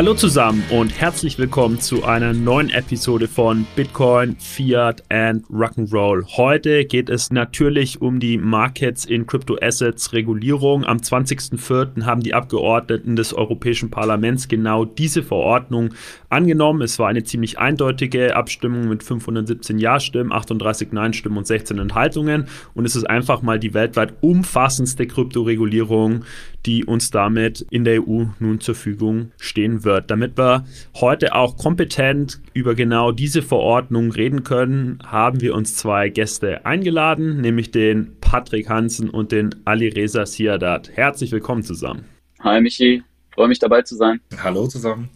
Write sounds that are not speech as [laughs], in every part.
Hallo zusammen und herzlich willkommen zu einer neuen Episode von Bitcoin, Fiat and Rock'n'Roll. Heute geht es natürlich um die Markets in Crypto Assets Regulierung. Am 20.04. haben die Abgeordneten des Europäischen Parlaments genau diese Verordnung angenommen. Es war eine ziemlich eindeutige Abstimmung mit 517 Ja-Stimmen, 38 Nein-Stimmen und 16 Enthaltungen. Und es ist einfach mal die weltweit umfassendste Kryptoregulierung, die uns damit in der EU nun zur Verfügung stehen wird. Damit wir heute auch kompetent über genau diese Verordnung reden können, haben wir uns zwei Gäste eingeladen, nämlich den Patrick Hansen und den Ali Reza Siadat. Herzlich willkommen zusammen. Hi Michi, freue mich dabei zu sein. Hallo zusammen.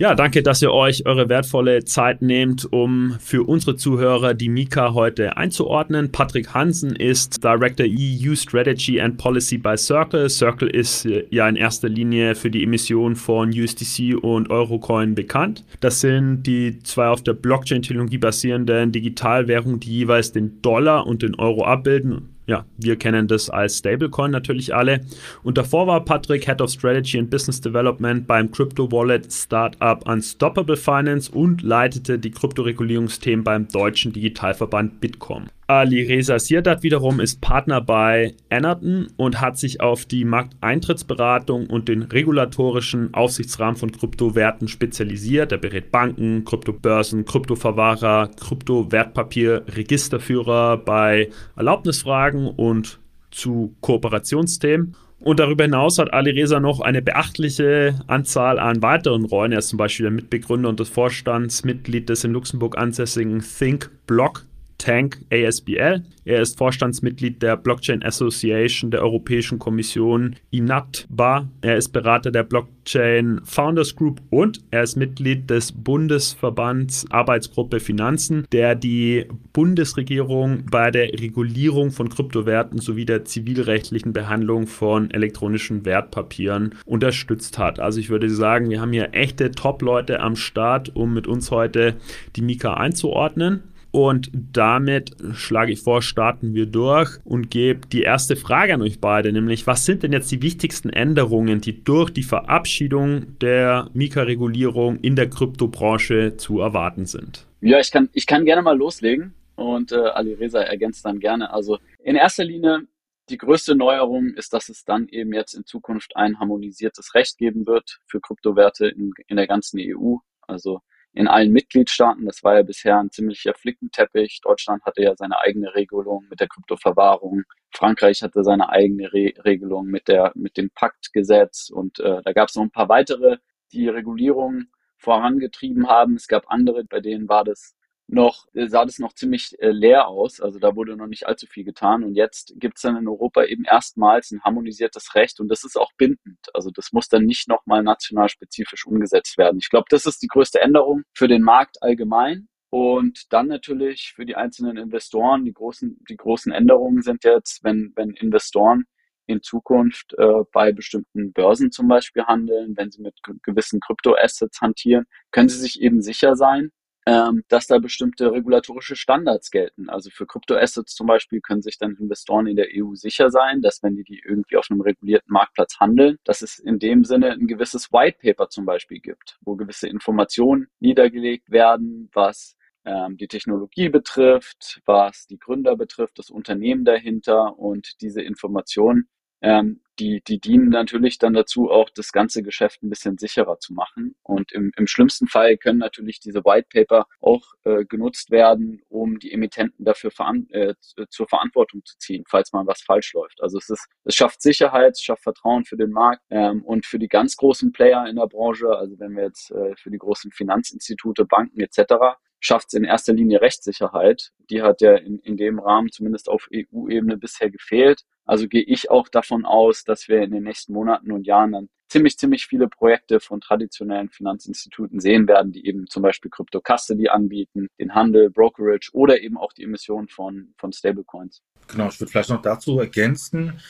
Ja, danke, dass ihr euch eure wertvolle Zeit nehmt, um für unsere Zuhörer die Mika heute einzuordnen. Patrick Hansen ist Director EU Strategy and Policy bei Circle. Circle ist äh, ja in erster Linie für die Emission von USDC und Eurocoin bekannt. Das sind die zwei auf der Blockchain-Technologie basierenden Digitalwährungen, die jeweils den Dollar und den Euro abbilden ja, wir kennen das als Stablecoin natürlich alle. Und davor war Patrick Head of Strategy and Business Development beim Crypto Wallet Startup Unstoppable Finance und leitete die Kryptoregulierungsthemen beim deutschen Digitalverband Bitkom. Ali Reza Sirdat wiederum ist Partner bei Enerton und hat sich auf die Markteintrittsberatung und den regulatorischen Aufsichtsrahmen von Kryptowerten spezialisiert. Er berät Banken, Kryptobörsen, Kryptoverwahrer, Kryptowertpapierregisterführer bei Erlaubnisfragen und zu Kooperationsthemen. Und darüber hinaus hat Ali Reza noch eine beachtliche Anzahl an weiteren Rollen. Er ist zum Beispiel der Mitbegründer und das Vorstandsmitglied des in Luxemburg ansässigen Think Block Tank ASBL. Er ist Vorstandsmitglied der Blockchain Association der Europäischen Kommission INATBA. Er ist Berater der Blockchain Founders Group und er ist Mitglied des Bundesverbands Arbeitsgruppe Finanzen, der die Bundesregierung bei der Regulierung von Kryptowerten sowie der zivilrechtlichen Behandlung von elektronischen Wertpapieren unterstützt hat. Also ich würde sagen, wir haben hier echte Top-Leute am Start, um mit uns heute die Mika einzuordnen. Und damit schlage ich vor, starten wir durch und gebe die erste Frage an euch beide, nämlich was sind denn jetzt die wichtigsten Änderungen, die durch die Verabschiedung der Mika-Regulierung in der Kryptobranche zu erwarten sind? Ja, ich kann, ich kann gerne mal loslegen und äh, Ali Reza ergänzt dann gerne. Also in erster Linie die größte Neuerung ist, dass es dann eben jetzt in Zukunft ein harmonisiertes Recht geben wird für Kryptowerte in, in der ganzen EU. Also in allen Mitgliedstaaten. Das war ja bisher ein ziemlicher Flickenteppich. Deutschland hatte ja seine eigene Regelung mit der Kryptoverwahrung. Frankreich hatte seine eigene Re Regelung mit der mit dem Paktgesetz und äh, da gab es noch ein paar weitere, die Regulierung vorangetrieben haben. Es gab andere, bei denen war das noch, äh, sah das noch ziemlich äh, leer aus. Also da wurde noch nicht allzu viel getan. Und jetzt gibt es dann in Europa eben erstmals ein harmonisiertes Recht und das ist auch bindend. Also das muss dann nicht nochmal national spezifisch umgesetzt werden. Ich glaube, das ist die größte Änderung für den Markt allgemein. Und dann natürlich für die einzelnen Investoren, die großen, die großen Änderungen sind jetzt, wenn, wenn Investoren in Zukunft äh, bei bestimmten Börsen zum Beispiel handeln, wenn sie mit gewissen Kryptoassets hantieren, können sie sich eben sicher sein, ähm, dass da bestimmte regulatorische Standards gelten. Also für Kryptoassets zum Beispiel können sich dann Investoren in der EU sicher sein, dass wenn die die irgendwie auf einem regulierten Marktplatz handeln, dass es in dem Sinne ein gewisses White Paper zum Beispiel gibt, wo gewisse Informationen niedergelegt werden, was ähm, die Technologie betrifft, was die Gründer betrifft, das Unternehmen dahinter und diese Informationen ähm, die, die dienen natürlich dann dazu, auch das ganze Geschäft ein bisschen sicherer zu machen. Und im, im schlimmsten Fall können natürlich diese White Paper auch äh, genutzt werden, um die Emittenten dafür veran äh, zur Verantwortung zu ziehen, falls mal was falsch läuft. Also es ist, es schafft Sicherheit, es schafft Vertrauen für den Markt ähm, und für die ganz großen Player in der Branche, also wenn wir jetzt äh, für die großen Finanzinstitute, Banken etc., schafft es in erster Linie Rechtssicherheit. Die hat ja in, in dem Rahmen zumindest auf EU-Ebene bisher gefehlt. Also gehe ich auch davon aus, dass wir in den nächsten Monaten und Jahren dann ziemlich, ziemlich viele Projekte von traditionellen Finanzinstituten sehen werden, die eben zum Beispiel Crypto Custody anbieten, den Handel, Brokerage oder eben auch die Emission von, von Stablecoins. Genau, ich würde vielleicht noch dazu ergänzen,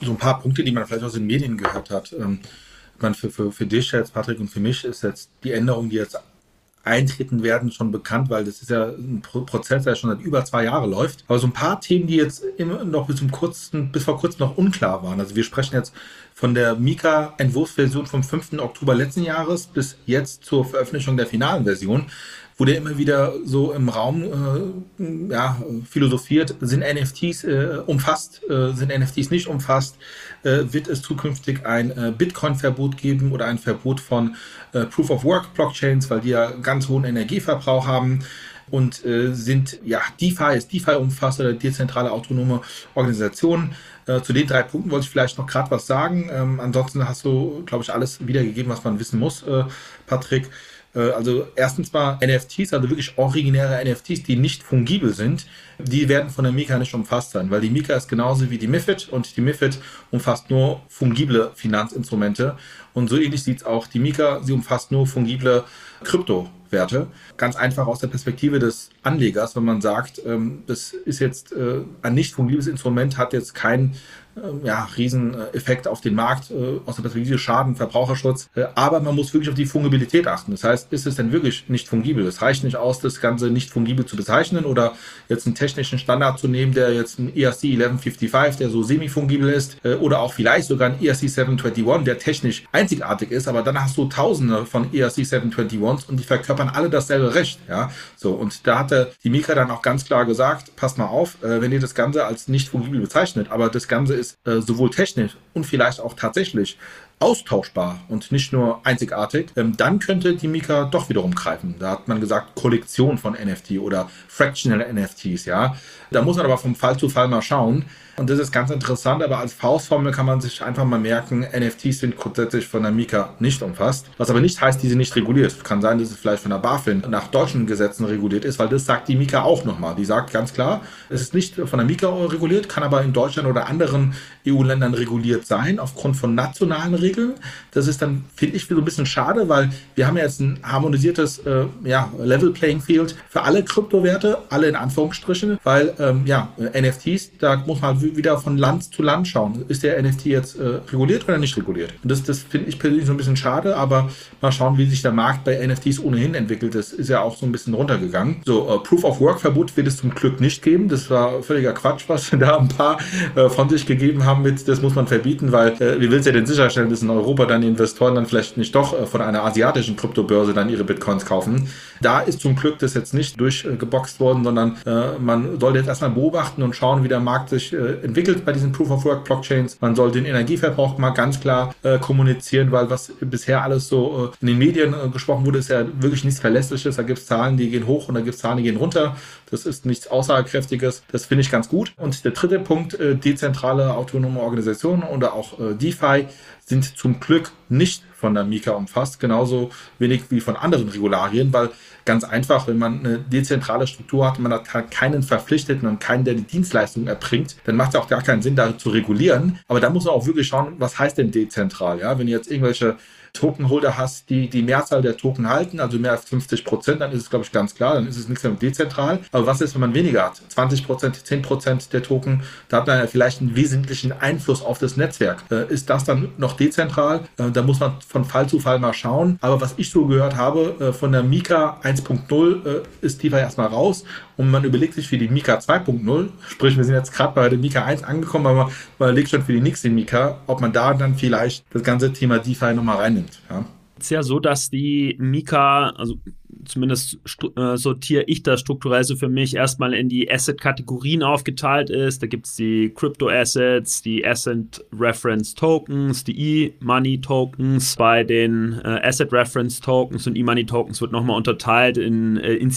so ein paar Punkte, die man vielleicht aus den Medien gehört hat. Ähm, ich für, für, für dich jetzt, Patrick, und für mich ist jetzt die Änderung, die jetzt eintreten werden, schon bekannt, weil das ist ja ein Prozess, der schon seit über zwei Jahren läuft. Aber so ein paar Themen, die jetzt immer noch bis zum kurzen, bis vor kurzem noch unklar waren. Also wir sprechen jetzt von der Mika-Entwurfsversion vom 5. Oktober letzten Jahres bis jetzt zur Veröffentlichung der finalen Version wurde immer wieder so im Raum äh, ja, philosophiert, sind NFTs äh, umfasst, äh, sind NFTs nicht umfasst, äh, wird es zukünftig ein äh, Bitcoin-Verbot geben oder ein Verbot von äh, Proof-of-Work-Blockchains, weil die ja ganz hohen Energieverbrauch haben und äh, sind, ja, DeFi ist DeFi umfasst oder dezentrale autonome Organisationen. Äh, zu den drei Punkten wollte ich vielleicht noch gerade was sagen. Ähm, ansonsten hast du, glaube ich, alles wiedergegeben, was man wissen muss, äh, Patrick. Äh, also erstens mal NFTs, also wirklich originäre NFTs, die nicht fungibel sind, die werden von der Mika nicht umfasst sein, weil die Mika ist genauso wie die MIFID und die MIFID umfasst nur fungible Finanzinstrumente und so ähnlich sieht es auch die Mika, sie umfasst nur fungible Kryptowerte. Ganz einfach aus der Perspektive des Anlegers, wenn man sagt, ähm, das ist jetzt äh, ein nicht fungibles Instrument, hat jetzt kein ähm, ja, Rieseneffekt auf den Markt, äh, aus der Perspektive Schaden, Verbraucherschutz. Äh, aber man muss wirklich auf die Fungibilität achten. Das heißt, ist es denn wirklich nicht fungibel? Es reicht nicht aus, das Ganze nicht fungibel zu bezeichnen oder jetzt einen technischen Standard zu nehmen, der jetzt ein ERC 1155, der so semi-fungibel ist, äh, oder auch vielleicht sogar ein ERC 721, der technisch einzigartig ist, aber dann hast du tausende von ERC 721s und die verkörpern alle dasselbe Recht. Ja, so. Und da hatte die Mika dann auch ganz klar gesagt, passt mal auf, wenn ihr das Ganze als nicht fungibel bezeichnet, aber das Ganze ist ist äh, sowohl technisch und vielleicht auch tatsächlich austauschbar und nicht nur einzigartig, ähm, dann könnte die Mika doch wiederum greifen. Da hat man gesagt Kollektion von NFT oder Fractional NFTs, ja. Da muss man aber vom Fall zu Fall mal schauen. Und das ist ganz interessant, aber als Faustformel kann man sich einfach mal merken, NFTs sind grundsätzlich von der Mika nicht umfasst. Was aber nicht heißt, die sind nicht reguliert. Kann sein, dass es vielleicht von der BaFin nach deutschen Gesetzen reguliert ist, weil das sagt die Mika auch nochmal. Die sagt ganz klar, es ist nicht von der Mika reguliert, kann aber in Deutschland oder anderen EU-Ländern reguliert sein, aufgrund von nationalen Regeln. Das ist dann, finde ich, so ein bisschen schade, weil wir haben ja jetzt ein harmonisiertes äh, ja, Level Playing Field für alle Kryptowerte, alle in Anführungsstrichen, weil ähm, ja, NFTs, da muss man halt wieder von Land zu Land schauen. Ist der NFT jetzt äh, reguliert oder nicht reguliert? Und das, das finde ich persönlich so ein bisschen schade, aber mal schauen, wie sich der Markt bei NFTs ohnehin entwickelt. Das ist ja auch so ein bisschen runtergegangen. So, äh, Proof of Work Verbot wird es zum Glück nicht geben. Das war völliger Quatsch, was [laughs] da ein paar äh, von sich gegeben haben mit, das muss man verbieten, weil äh, wie willst du denn sicherstellen, dass in Europa dann die Investoren dann vielleicht nicht doch äh, von einer asiatischen Kryptobörse dann ihre Bitcoins kaufen? Da ist zum Glück das jetzt nicht durchgeboxt worden, sondern äh, man sollte jetzt erstmal beobachten und schauen, wie der Markt sich äh, entwickelt bei diesen Proof of Work Blockchains. Man soll den Energieverbrauch mal ganz klar äh, kommunizieren, weil was bisher alles so äh, in den Medien äh, gesprochen wurde, ist ja wirklich nichts Verlässliches. Da gibt es Zahlen, die gehen hoch und da gibt es Zahlen, die gehen runter. Das ist nichts Aussagekräftiges. Das finde ich ganz gut. Und der dritte Punkt, äh, dezentrale autonome Organisationen oder auch DeFi sind zum Glück nicht von der Mika umfasst, genauso wenig wie von anderen Regularien, weil ganz einfach, wenn man eine dezentrale Struktur hat, man hat halt keinen Verpflichteten und keinen, der die Dienstleistung erbringt, dann macht es auch gar keinen Sinn, da zu regulieren. Aber da muss man auch wirklich schauen, was heißt denn dezentral? Ja, wenn jetzt irgendwelche Tokenholder hast, die die Mehrzahl der Token halten, also mehr als 50 Prozent, dann ist es, glaube ich, ganz klar, dann ist es nichts mehr dezentral. Aber was ist, wenn man weniger hat? 20 Prozent, 10 Prozent der Token, da hat man ja vielleicht einen wesentlichen Einfluss auf das Netzwerk. Äh, ist das dann noch dezentral? Äh, da muss man von Fall zu Fall mal schauen. Aber was ich so gehört habe, äh, von der Mika 1.0 äh, ist tiefer erstmal raus und man überlegt sich für die Mika 2.0, sprich, wir sind jetzt gerade bei der Mika 1 angekommen, aber man überlegt schon für die nächste Mika, ob man da dann vielleicht das ganze Thema DeFi nochmal reinnimmt. Ja. Es ist ja so, dass die Mika, also zumindest äh, sortiere ich das strukturell so für mich, erstmal in die Asset-Kategorien aufgeteilt ist. Da gibt es die Crypto-Assets, die Asset-Reference-Tokens, die E-Money-Tokens. Bei den äh, Asset-Reference-Tokens und E-Money-Tokens wird nochmal unterteilt in, äh, in.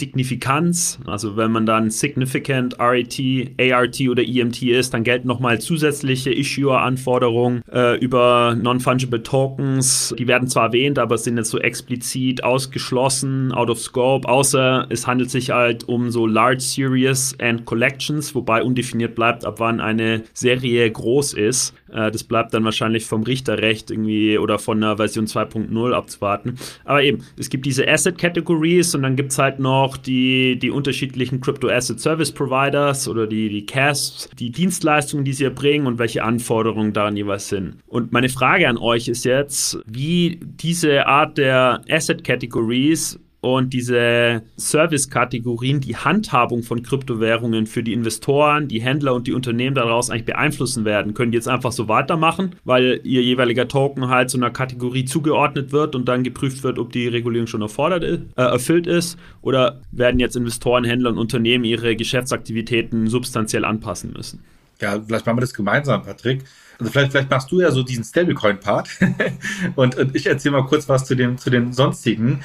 Also wenn man dann Significant, RET, ART oder EMT ist, dann gelten nochmal zusätzliche Issuer-Anforderungen äh, über Non-Fungible Tokens. Die werden zwar erwähnt, aber sind jetzt so explizit ausgeschlossen, out of scope, außer es handelt sich halt um so Large Series and Collections, wobei undefiniert bleibt, ab wann eine Serie groß ist. Äh, das bleibt dann wahrscheinlich vom Richterrecht irgendwie oder von der Version 2.0 abzuwarten. Aber eben, es gibt diese Asset Categories und dann gibt es halt noch die, die unterschiedlichen Crypto Asset Service Providers oder die, die CASPs, die Dienstleistungen, die sie erbringen und welche Anforderungen daran jeweils sind. Und meine Frage an euch ist jetzt, wie diese Art der Asset Categories Und diese Service-Kategorien, die Handhabung von Kryptowährungen für die Investoren, die Händler und die Unternehmen daraus eigentlich beeinflussen werden, können die jetzt einfach so weitermachen, weil ihr jeweiliger Token halt so einer Kategorie zugeordnet wird und dann geprüft wird, ob die Regulierung schon erfordert äh, erfüllt ist, oder werden jetzt Investoren, Händler und Unternehmen ihre Geschäftsaktivitäten substanziell anpassen müssen? Ja, vielleicht machen wir das gemeinsam, Patrick. Also vielleicht, vielleicht machst du ja so diesen Stablecoin-Part. [laughs] Und, und ich erzähle mal kurz was zu, dem, zu den sonstigen,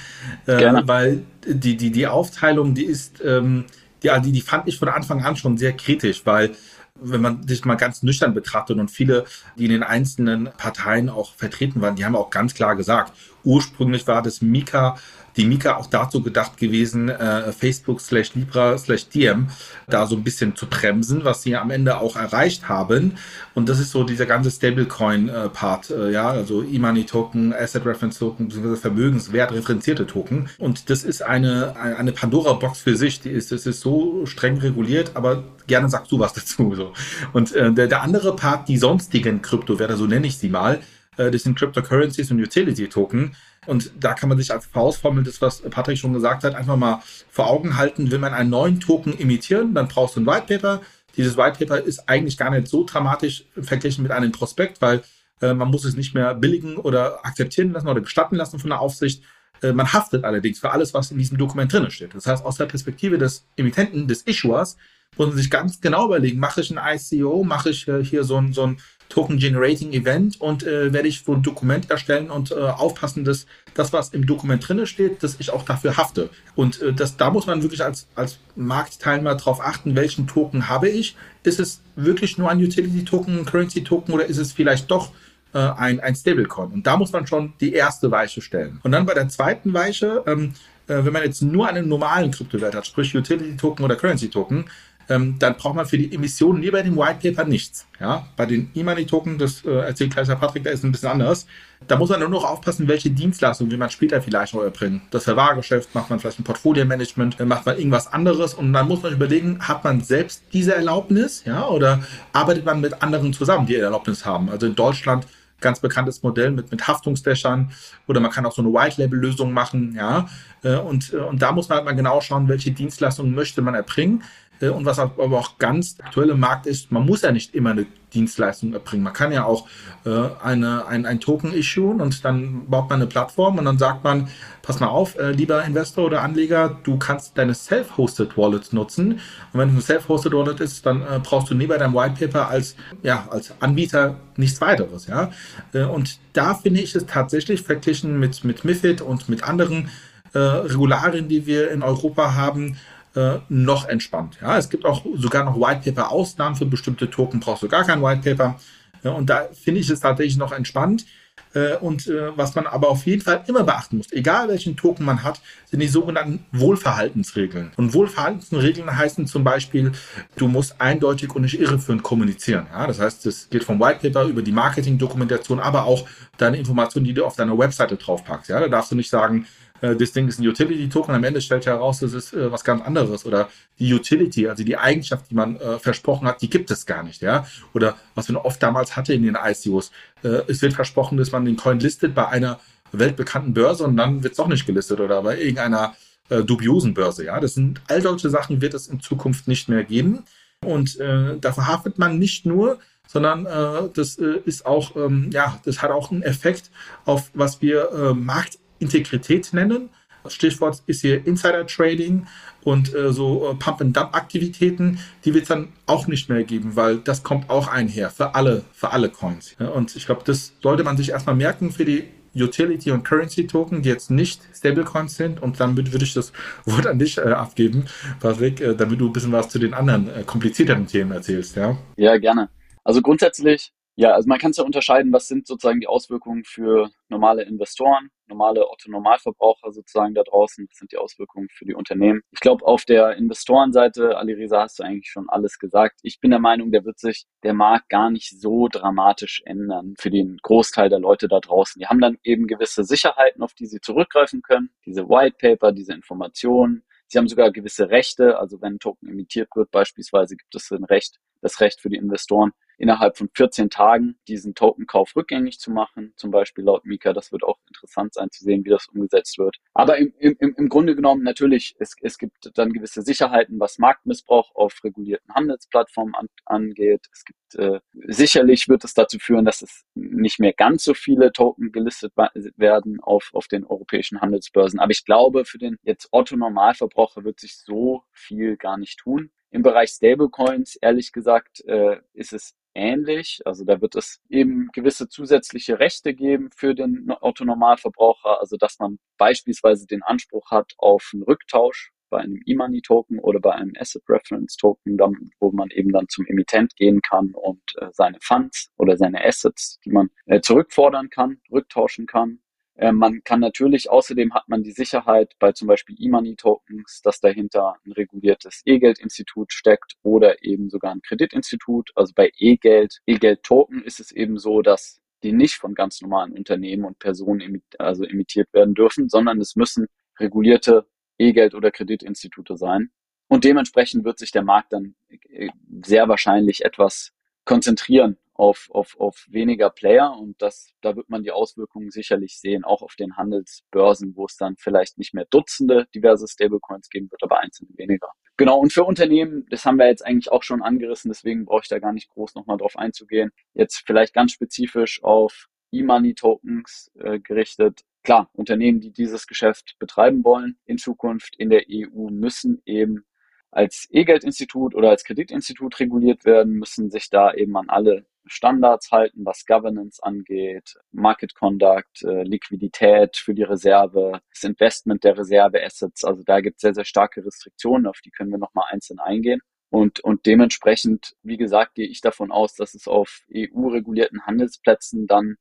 äh, weil die, die, die Aufteilung, die ist, ähm, die, die, die fand ich von Anfang an schon sehr kritisch, weil wenn man sich mal ganz nüchtern betrachtet und viele, die in den einzelnen Parteien auch vertreten waren, die haben auch ganz klar gesagt, ursprünglich war das Mika die Mika auch dazu gedacht gewesen, äh, Facebook slash Libra slash Diem da so ein bisschen zu bremsen, was sie am Ende auch erreicht haben. Und das ist so dieser ganze Stablecoin-Part, äh, ja, also E-Money-Token, Asset-Reference-Token, beziehungsweise Vermögenswert-referenzierte Token. Und das ist eine, eine Pandora-Box für sich. Die ist, das ist so streng reguliert, aber gerne sagst du was [laughs] dazu. So. Und äh, der, der andere Part, die sonstigen Kryptowerte, so nenne ich sie mal, äh, das sind Cryptocurrencies und Utility-Token. Und da kann man sich als Faustformel, das was Patrick schon gesagt hat, einfach mal vor Augen halten, will man einen neuen Token imitieren, dann brauchst du ein White Paper. Dieses White Paper ist eigentlich gar nicht so dramatisch verglichen mit einem Prospekt, weil äh, man muss es nicht mehr billigen oder akzeptieren lassen oder gestatten lassen von der Aufsicht. Äh, man haftet allerdings für alles, was in diesem Dokument drin steht. Das heißt, aus der Perspektive des Emittenten, des Issuers, muss man sich ganz genau überlegen, mache ich ein ICO, mache ich äh, hier so ein, so ein Token Generating Event und äh, werde ich so ein Dokument erstellen und äh, aufpassen, dass das, was im Dokument drinne steht, dass ich auch dafür hafte. Und äh, das, da muss man wirklich als, als Marktteilnehmer darauf achten, welchen Token habe ich. Ist es wirklich nur ein Utility-Token, ein Currency-Token oder ist es vielleicht doch äh, ein, ein Stablecoin? Und da muss man schon die erste Weiche stellen. Und dann bei der zweiten Weiche, ähm, äh, wenn man jetzt nur einen normalen Kryptowert hat, sprich Utility-Token oder Currency-Token, ähm, dann braucht man für die Emissionen wie bei dem White Paper nichts. Ja, bei den E-Money-Token, das äh, erzählt gleich der Patrick, da ist ein bisschen anders. Da muss man nur noch aufpassen, welche Dienstleistungen will man später vielleicht noch erbringen. Das Verwahrgeschäft, macht man vielleicht ein Portfolio-Management, macht man irgendwas anderes und dann muss man überlegen, hat man selbst diese Erlaubnis, ja, oder arbeitet man mit anderen zusammen, die Erlaubnis haben. Also in Deutschland ganz bekanntes Modell mit, mit Haftungsdächern oder man kann auch so eine White-Label-Lösung machen, ja. Äh, und, äh, und da muss man halt mal genau schauen, welche Dienstleistungen möchte man erbringen. Äh, und was aber auch ganz aktuell im Markt ist, man muss ja nicht immer eine Dienstleistung erbringen. Man kann ja auch äh, eine, ein, ein Token issuen und dann baut man eine Plattform und dann sagt man, pass mal auf, äh, lieber Investor oder Anleger, du kannst deine Self-Hosted Wallet nutzen. Und wenn es ein Self-Hosted Wallet ist, dann äh, brauchst du neben deinem White Paper als, ja, als Anbieter nichts weiteres. Ja? Äh, und da finde ich es tatsächlich verglichen mit, mit MIFID und mit anderen äh, Regularien, die wir in Europa haben, äh, noch entspannt. Ja, es gibt auch sogar noch White Paper Ausnahmen für bestimmte Token, brauchst du gar kein White Paper. Ja, und da finde ich es tatsächlich noch entspannt. Äh, und äh, was man aber auf jeden Fall immer beachten muss, egal welchen Token man hat, sind die sogenannten Wohlverhaltensregeln. Und Wohlverhaltensregeln heißen zum Beispiel, du musst eindeutig und nicht irreführend kommunizieren. Ja, das heißt, es geht vom White Paper über die Marketing-Dokumentation, aber auch deine Informationen, die du auf deiner Webseite draufpackst. Ja, da darfst du nicht sagen, äh, das Ding ist ein Utility-Token, am Ende stellt sich heraus, das ist äh, was ganz anderes. Oder die Utility, also die Eigenschaft, die man äh, versprochen hat, die gibt es gar nicht. ja. Oder was man oft damals hatte in den ICOs. Äh, es wird versprochen, dass man den Coin listet bei einer weltbekannten Börse und dann wird es doch nicht gelistet oder bei irgendeiner äh, dubiosen Börse. Ja, das sind all solche Sachen, wird es in Zukunft nicht mehr geben. Und da verhaftet man nicht nur, sondern äh, das äh, ist auch, ähm, ja, das hat auch einen Effekt auf, was wir äh, Markt Integrität nennen. Stichwort ist hier Insider Trading und äh, so äh, Pump-and-Dump-Aktivitäten, die wird es dann auch nicht mehr geben, weil das kommt auch einher für alle, für alle Coins. Ja, und ich glaube, das sollte man sich erstmal merken für die Utility und Currency Token, die jetzt nicht Stablecoins sind. Und dann würde ich das [laughs] Wort an dich äh, abgeben, Patrick, äh, damit du ein bisschen was zu den anderen äh, komplizierteren Themen erzählst. Ja, ja gerne. Also grundsätzlich ja, also man kann es ja unterscheiden, was sind sozusagen die Auswirkungen für normale Investoren, normale Otto-Normalverbraucher sozusagen da draußen, was sind die Auswirkungen für die Unternehmen. Ich glaube, auf der Investorenseite, Alireza, hast du eigentlich schon alles gesagt. Ich bin der Meinung, der wird sich der Markt gar nicht so dramatisch ändern für den Großteil der Leute da draußen. Die haben dann eben gewisse Sicherheiten, auf die sie zurückgreifen können, diese White Paper, diese Informationen. Sie haben sogar gewisse Rechte, also wenn ein Token emittiert wird, beispielsweise gibt es ein Recht, das Recht für die Investoren, innerhalb von 14 Tagen diesen Tokenkauf rückgängig zu machen, zum Beispiel laut Mika. Das wird auch interessant sein zu sehen, wie das umgesetzt wird. Aber im, im, im Grunde genommen natürlich, es, es gibt dann gewisse Sicherheiten, was Marktmissbrauch auf regulierten Handelsplattformen an, angeht. Es gibt äh, sicherlich wird es dazu führen, dass es nicht mehr ganz so viele Token gelistet werden auf, auf den europäischen Handelsbörsen. Aber ich glaube, für den jetzt Otto Normalverbraucher wird sich so viel gar nicht tun. Im Bereich Stablecoins, ehrlich gesagt, äh, ist es ähnlich. Also da wird es eben gewisse zusätzliche Rechte geben für den Autonormalverbraucher, also dass man beispielsweise den Anspruch hat auf einen Rücktausch bei einem E-Money-Token oder bei einem Asset Reference Token, wo man eben dann zum Emittent gehen kann und äh, seine Funds oder seine Assets, die man äh, zurückfordern kann, rücktauschen kann. Äh, man kann natürlich, außerdem hat man die Sicherheit bei zum Beispiel E-Money-Tokens, dass dahinter ein reguliertes E-Geld-Institut steckt oder eben sogar ein Kreditinstitut. Also bei E-Geld, E-Geld-Token ist es eben so, dass die nicht von ganz normalen Unternehmen und Personen also emittiert werden dürfen, sondern es müssen regulierte E-Geld- oder Kreditinstitute sein. Und dementsprechend wird sich der Markt dann äh, sehr wahrscheinlich etwas konzentrieren auf, auf, auf weniger Player und das, da wird man die Auswirkungen sicherlich sehen, auch auf den Handelsbörsen, wo es dann vielleicht nicht mehr Dutzende diverse Stablecoins geben wird, aber einzelne weniger. Genau, und für Unternehmen, das haben wir jetzt eigentlich auch schon angerissen, deswegen brauche ich da gar nicht groß nochmal drauf einzugehen. Jetzt vielleicht ganz spezifisch auf E-Money-Tokens äh, gerichtet. Klar, Unternehmen, die dieses Geschäft betreiben wollen in Zukunft in der EU, müssen eben als E-Geld-Institut oder als Kreditinstitut reguliert werden, müssen sich da eben an alle Standards halten, was Governance angeht, Market Conduct, äh, Liquidität für die Reserve, das Investment der Reserve-Assets. Also da gibt es sehr, sehr starke Restriktionen, auf die können wir nochmal einzeln eingehen. Und, und dementsprechend, wie gesagt, gehe ich davon aus, dass es auf EU-regulierten Handelsplätzen dann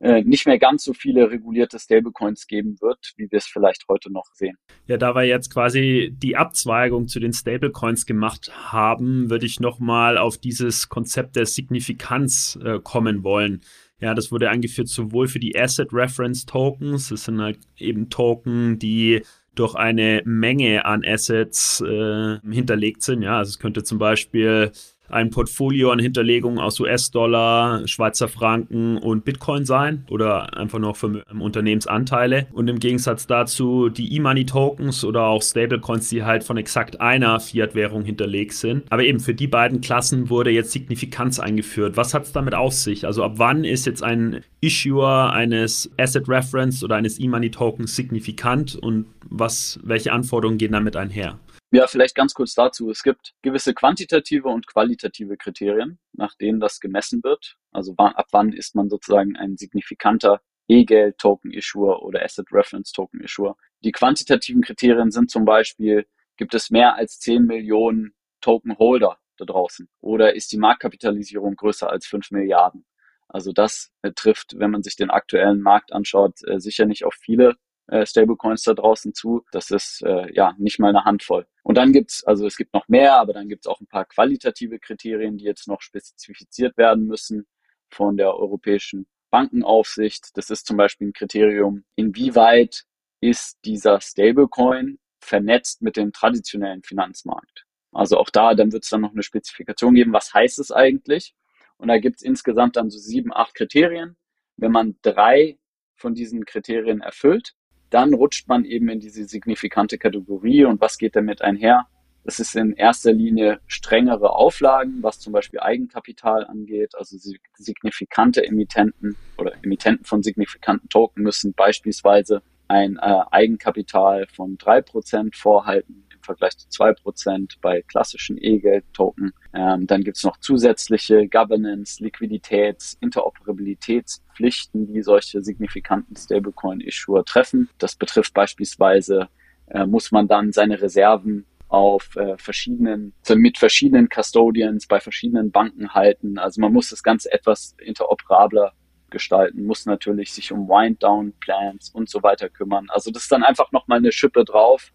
nicht mehr ganz so viele regulierte Stablecoins geben wird, wie wir es vielleicht heute noch sehen. Ja, da wir jetzt quasi die Abzweigung zu den Stablecoins gemacht haben, würde ich nochmal auf dieses Konzept der Signifikanz äh, kommen wollen. Ja, das wurde eingeführt sowohl für die Asset Reference Tokens, das sind halt eben Token, die durch eine Menge an Assets äh, hinterlegt sind. Ja, also es könnte zum Beispiel ein Portfolio an Hinterlegungen aus US-Dollar, Schweizer Franken und Bitcoin sein oder einfach noch für Unternehmensanteile. Und im Gegensatz dazu die E-Money-Tokens oder auch Stablecoins, die halt von exakt einer Fiat-Währung hinterlegt sind. Aber eben für die beiden Klassen wurde jetzt Signifikanz eingeführt. Was hat es damit auf sich? Also ab wann ist jetzt ein Issuer eines Asset Reference oder eines E-Money-Tokens signifikant und was, welche Anforderungen gehen damit einher? Ja, vielleicht ganz kurz dazu. Es gibt gewisse quantitative und qualitative Kriterien, nach denen das gemessen wird. Also ab wann ist man sozusagen ein signifikanter E-Geld-Token-Issuer oder Asset-Reference-Token-Issuer. Die quantitativen Kriterien sind zum Beispiel, gibt es mehr als 10 Millionen Token-Holder da draußen? Oder ist die Marktkapitalisierung größer als 5 Milliarden? Also das äh, trifft, wenn man sich den aktuellen Markt anschaut, äh, sicher nicht auf viele äh, Stablecoins da draußen zu. Das ist äh, ja nicht mal eine Handvoll. Und dann gibt's, also es gibt noch mehr, aber dann gibt's auch ein paar qualitative Kriterien, die jetzt noch spezifiziert werden müssen von der Europäischen Bankenaufsicht. Das ist zum Beispiel ein Kriterium, inwieweit ist dieser Stablecoin vernetzt mit dem traditionellen Finanzmarkt. Also auch da, dann wird es dann noch eine Spezifikation geben, was heißt es eigentlich? Und da gibt es insgesamt dann so sieben, acht Kriterien. Wenn man drei von diesen Kriterien erfüllt, dann rutscht man eben in diese signifikante Kategorie. Und was geht damit einher? Das ist in erster Linie strengere Auflagen, was zum Beispiel Eigenkapital angeht. Also signifikante Emittenten oder Emittenten von signifikanten Token müssen beispielsweise ein äh, Eigenkapital von drei Prozent vorhalten im Vergleich zu zwei Prozent bei klassischen E-Geld-Token. Ähm, dann gibt's noch zusätzliche Governance, Liquiditäts, Interoperabilitätspflichten, die solche signifikanten Stablecoin-Issuer treffen. Das betrifft beispielsweise, äh, muss man dann seine Reserven auf äh, verschiedenen, mit verschiedenen Custodians bei verschiedenen Banken halten. Also man muss das Ganze etwas interoperabler gestalten, muss natürlich sich um Wind-Down-Plans und so weiter kümmern. Also das ist dann einfach nochmal eine Schippe drauf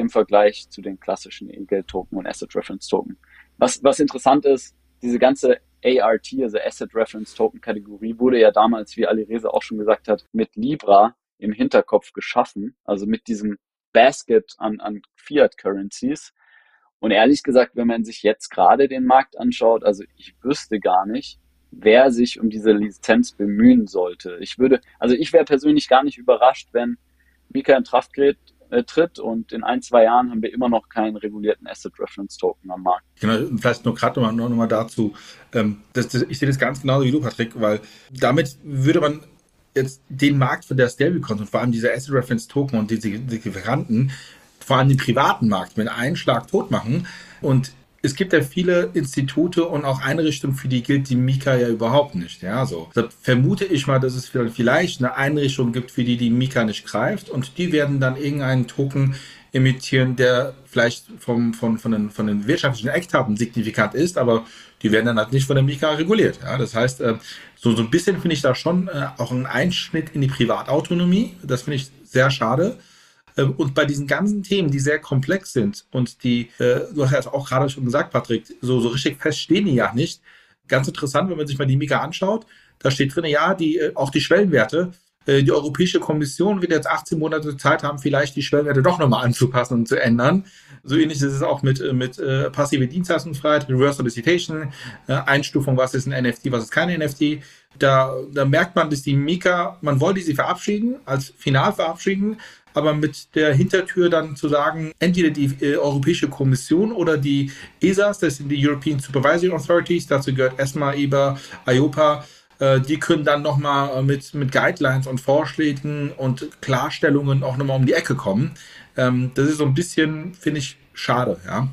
im Vergleich zu den klassischen E-Geld-Token und Asset-Reference-Token. Was, was interessant ist, diese ganze ART, also Asset Reference Token Kategorie, wurde ja damals, wie Alireza auch schon gesagt hat, mit Libra im Hinterkopf geschaffen, also mit diesem Basket an, an Fiat Currencies. Und ehrlich gesagt, wenn man sich jetzt gerade den Markt anschaut, also ich wüsste gar nicht, wer sich um diese Lizenz bemühen sollte. Ich würde, also ich wäre persönlich gar nicht überrascht, wenn Mika in Kraft tritt, äh, tritt und in ein, zwei Jahren haben wir immer noch keinen regulierten Asset Reference Token am Markt. Genau, vielleicht nur gerade nochmal noch mal dazu. Ähm, das, das, ich sehe das ganz genauso wie du, Patrick, weil damit würde man jetzt den Markt von der Stablecoins und vor allem diese Asset Reference Token und diese Signifikanten, vor allem den privaten Markt mit einem Schlag tot machen. Und es gibt ja viele Institute und auch Einrichtungen, für die gilt die Mika ja überhaupt nicht. Ja, so. Deshalb vermute ich mal, dass es vielleicht eine Einrichtung gibt, für die die Mika nicht greift und die werden dann irgendeinen Token emittieren, der vielleicht vom, von, von, den, von den wirtschaftlichen Eckdaten signifikant ist, aber die werden dann halt nicht von der Mika reguliert. Ja, das heißt, äh, so, so ein bisschen finde ich da schon äh, auch einen Einschnitt in die Privatautonomie. Das finde ich sehr schade. Ähm, und bei diesen ganzen Themen, die sehr komplex sind und die, äh, du hast ja auch gerade schon gesagt, Patrick, so, so richtig fest stehen die ja nicht. Ganz interessant, wenn man sich mal die Mika anschaut, da steht drin, ja, die, äh, auch die Schwellenwerte. Äh, die Europäische Kommission wird jetzt 18 Monate Zeit haben, vielleicht die Schwellenwerte doch nochmal anzupassen und zu ändern. So ähnlich ist es auch mit, mit passive Dienstleistungsfreiheit, Reverse Solicitation, Einstufung, was ist ein NFT, was ist kein NFT. Da, da merkt man, dass die Mika, man wollte sie verabschieden, als final verabschieden, aber mit der Hintertür dann zu sagen, entweder die äh, Europäische Kommission oder die ESAs, das sind die European Supervisory Authorities, dazu gehört ESMA, EBA, IOPA, äh, die können dann nochmal mit, mit Guidelines und Vorschlägen und Klarstellungen auch nochmal um die Ecke kommen. Ähm, das ist so ein bisschen, finde ich, schade, ja.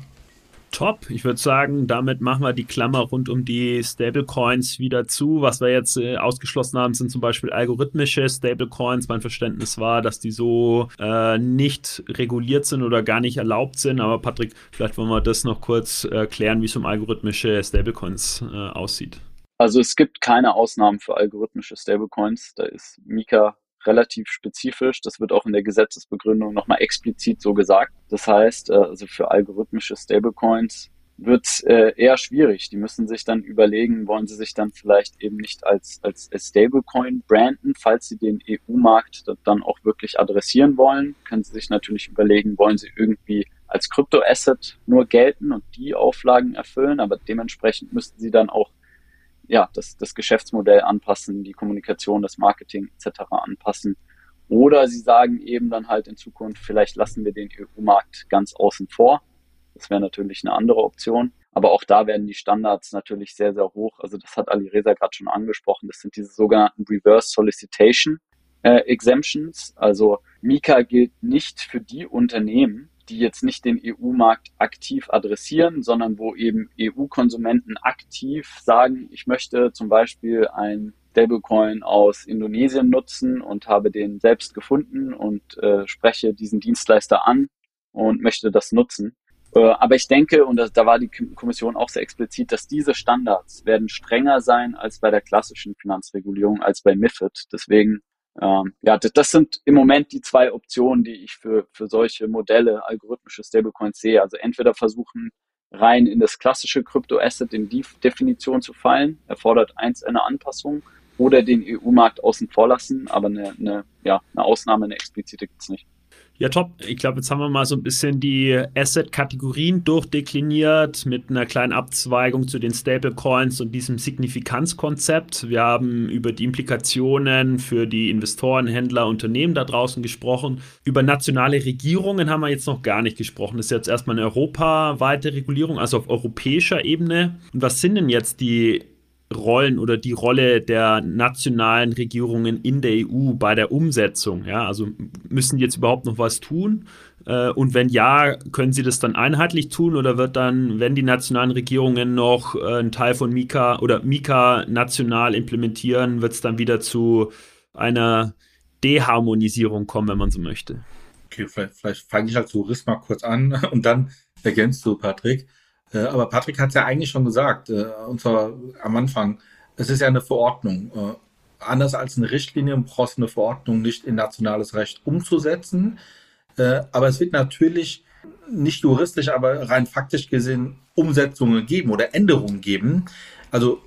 Top. Ich würde sagen, damit machen wir die Klammer rund um die Stablecoins wieder zu. Was wir jetzt äh, ausgeschlossen haben, sind zum Beispiel algorithmische Stablecoins. Mein Verständnis war, dass die so äh, nicht reguliert sind oder gar nicht erlaubt sind. Aber Patrick, vielleicht wollen wir das noch kurz äh, klären, wie es um algorithmische Stablecoins äh, aussieht. Also es gibt keine Ausnahmen für algorithmische Stablecoins. Da ist Mika relativ spezifisch. Das wird auch in der Gesetzesbegründung nochmal explizit so gesagt. Das heißt, äh, also für algorithmische Stablecoins wird äh, eher schwierig. Die müssen sich dann überlegen, wollen sie sich dann vielleicht eben nicht als, als, als Stablecoin branden, falls sie den EU-Markt dann auch wirklich adressieren wollen, können sie sich natürlich überlegen, wollen sie irgendwie als Kryptoasset nur gelten und die Auflagen erfüllen, aber dementsprechend müssten sie dann auch ja, das, das Geschäftsmodell anpassen, die Kommunikation, das Marketing etc. anpassen. Oder sie sagen eben dann halt in Zukunft, vielleicht lassen wir den EU-Markt ganz außen vor. Das wäre natürlich eine andere Option. Aber auch da werden die Standards natürlich sehr, sehr hoch. Also das hat Ali Reza gerade schon angesprochen. Das sind diese sogenannten Reverse Solicitation äh, Exemptions. Also Mika gilt nicht für die Unternehmen, die jetzt nicht den EU-Markt aktiv adressieren, sondern wo eben EU-Konsumenten aktiv sagen, ich möchte zum Beispiel ein Stablecoin aus Indonesien nutzen und habe den selbst gefunden und äh, spreche diesen Dienstleister an und möchte das nutzen. Äh, aber ich denke, und da war die Kommission auch sehr explizit, dass diese Standards werden strenger sein als bei der klassischen Finanzregulierung, als bei MIFID. Deswegen ähm, ja, das sind im Moment die zwei Optionen, die ich für, für solche Modelle, algorithmische Stablecoins sehe. Also entweder versuchen, rein in das klassische Kryptoasset in die Definition zu fallen, erfordert eins eine Anpassung, oder den EU-Markt außen vor lassen, aber eine, eine, ja, eine Ausnahme, eine explizite gibt es nicht. Ja, top. Ich glaube, jetzt haben wir mal so ein bisschen die Asset-Kategorien durchdekliniert mit einer kleinen Abzweigung zu den Stablecoins und diesem Signifikanzkonzept. Wir haben über die Implikationen für die Investoren, Händler, Unternehmen da draußen gesprochen. Über nationale Regierungen haben wir jetzt noch gar nicht gesprochen. Das ist jetzt erstmal eine europaweite Regulierung, also auf europäischer Ebene. Und was sind denn jetzt die Rollen oder die Rolle der nationalen Regierungen in der EU bei der Umsetzung? Ja, also müssen die jetzt überhaupt noch was tun? Äh, und wenn ja, können sie das dann einheitlich tun oder wird dann, wenn die nationalen Regierungen noch äh, einen Teil von Mika oder Mika national implementieren, wird es dann wieder zu einer Deharmonisierung kommen, wenn man so möchte? Okay, vielleicht, vielleicht fange ich als Jurist mal kurz an [laughs] und dann ergänzt du, Patrick. Äh, aber Patrick hat es ja eigentlich schon gesagt, äh, und zwar am Anfang, es ist ja eine Verordnung. Äh, anders als eine Richtlinie brauchst eine Verordnung nicht in nationales Recht umzusetzen. Aber es wird natürlich nicht juristisch, aber rein faktisch gesehen Umsetzungen geben oder Änderungen geben. Also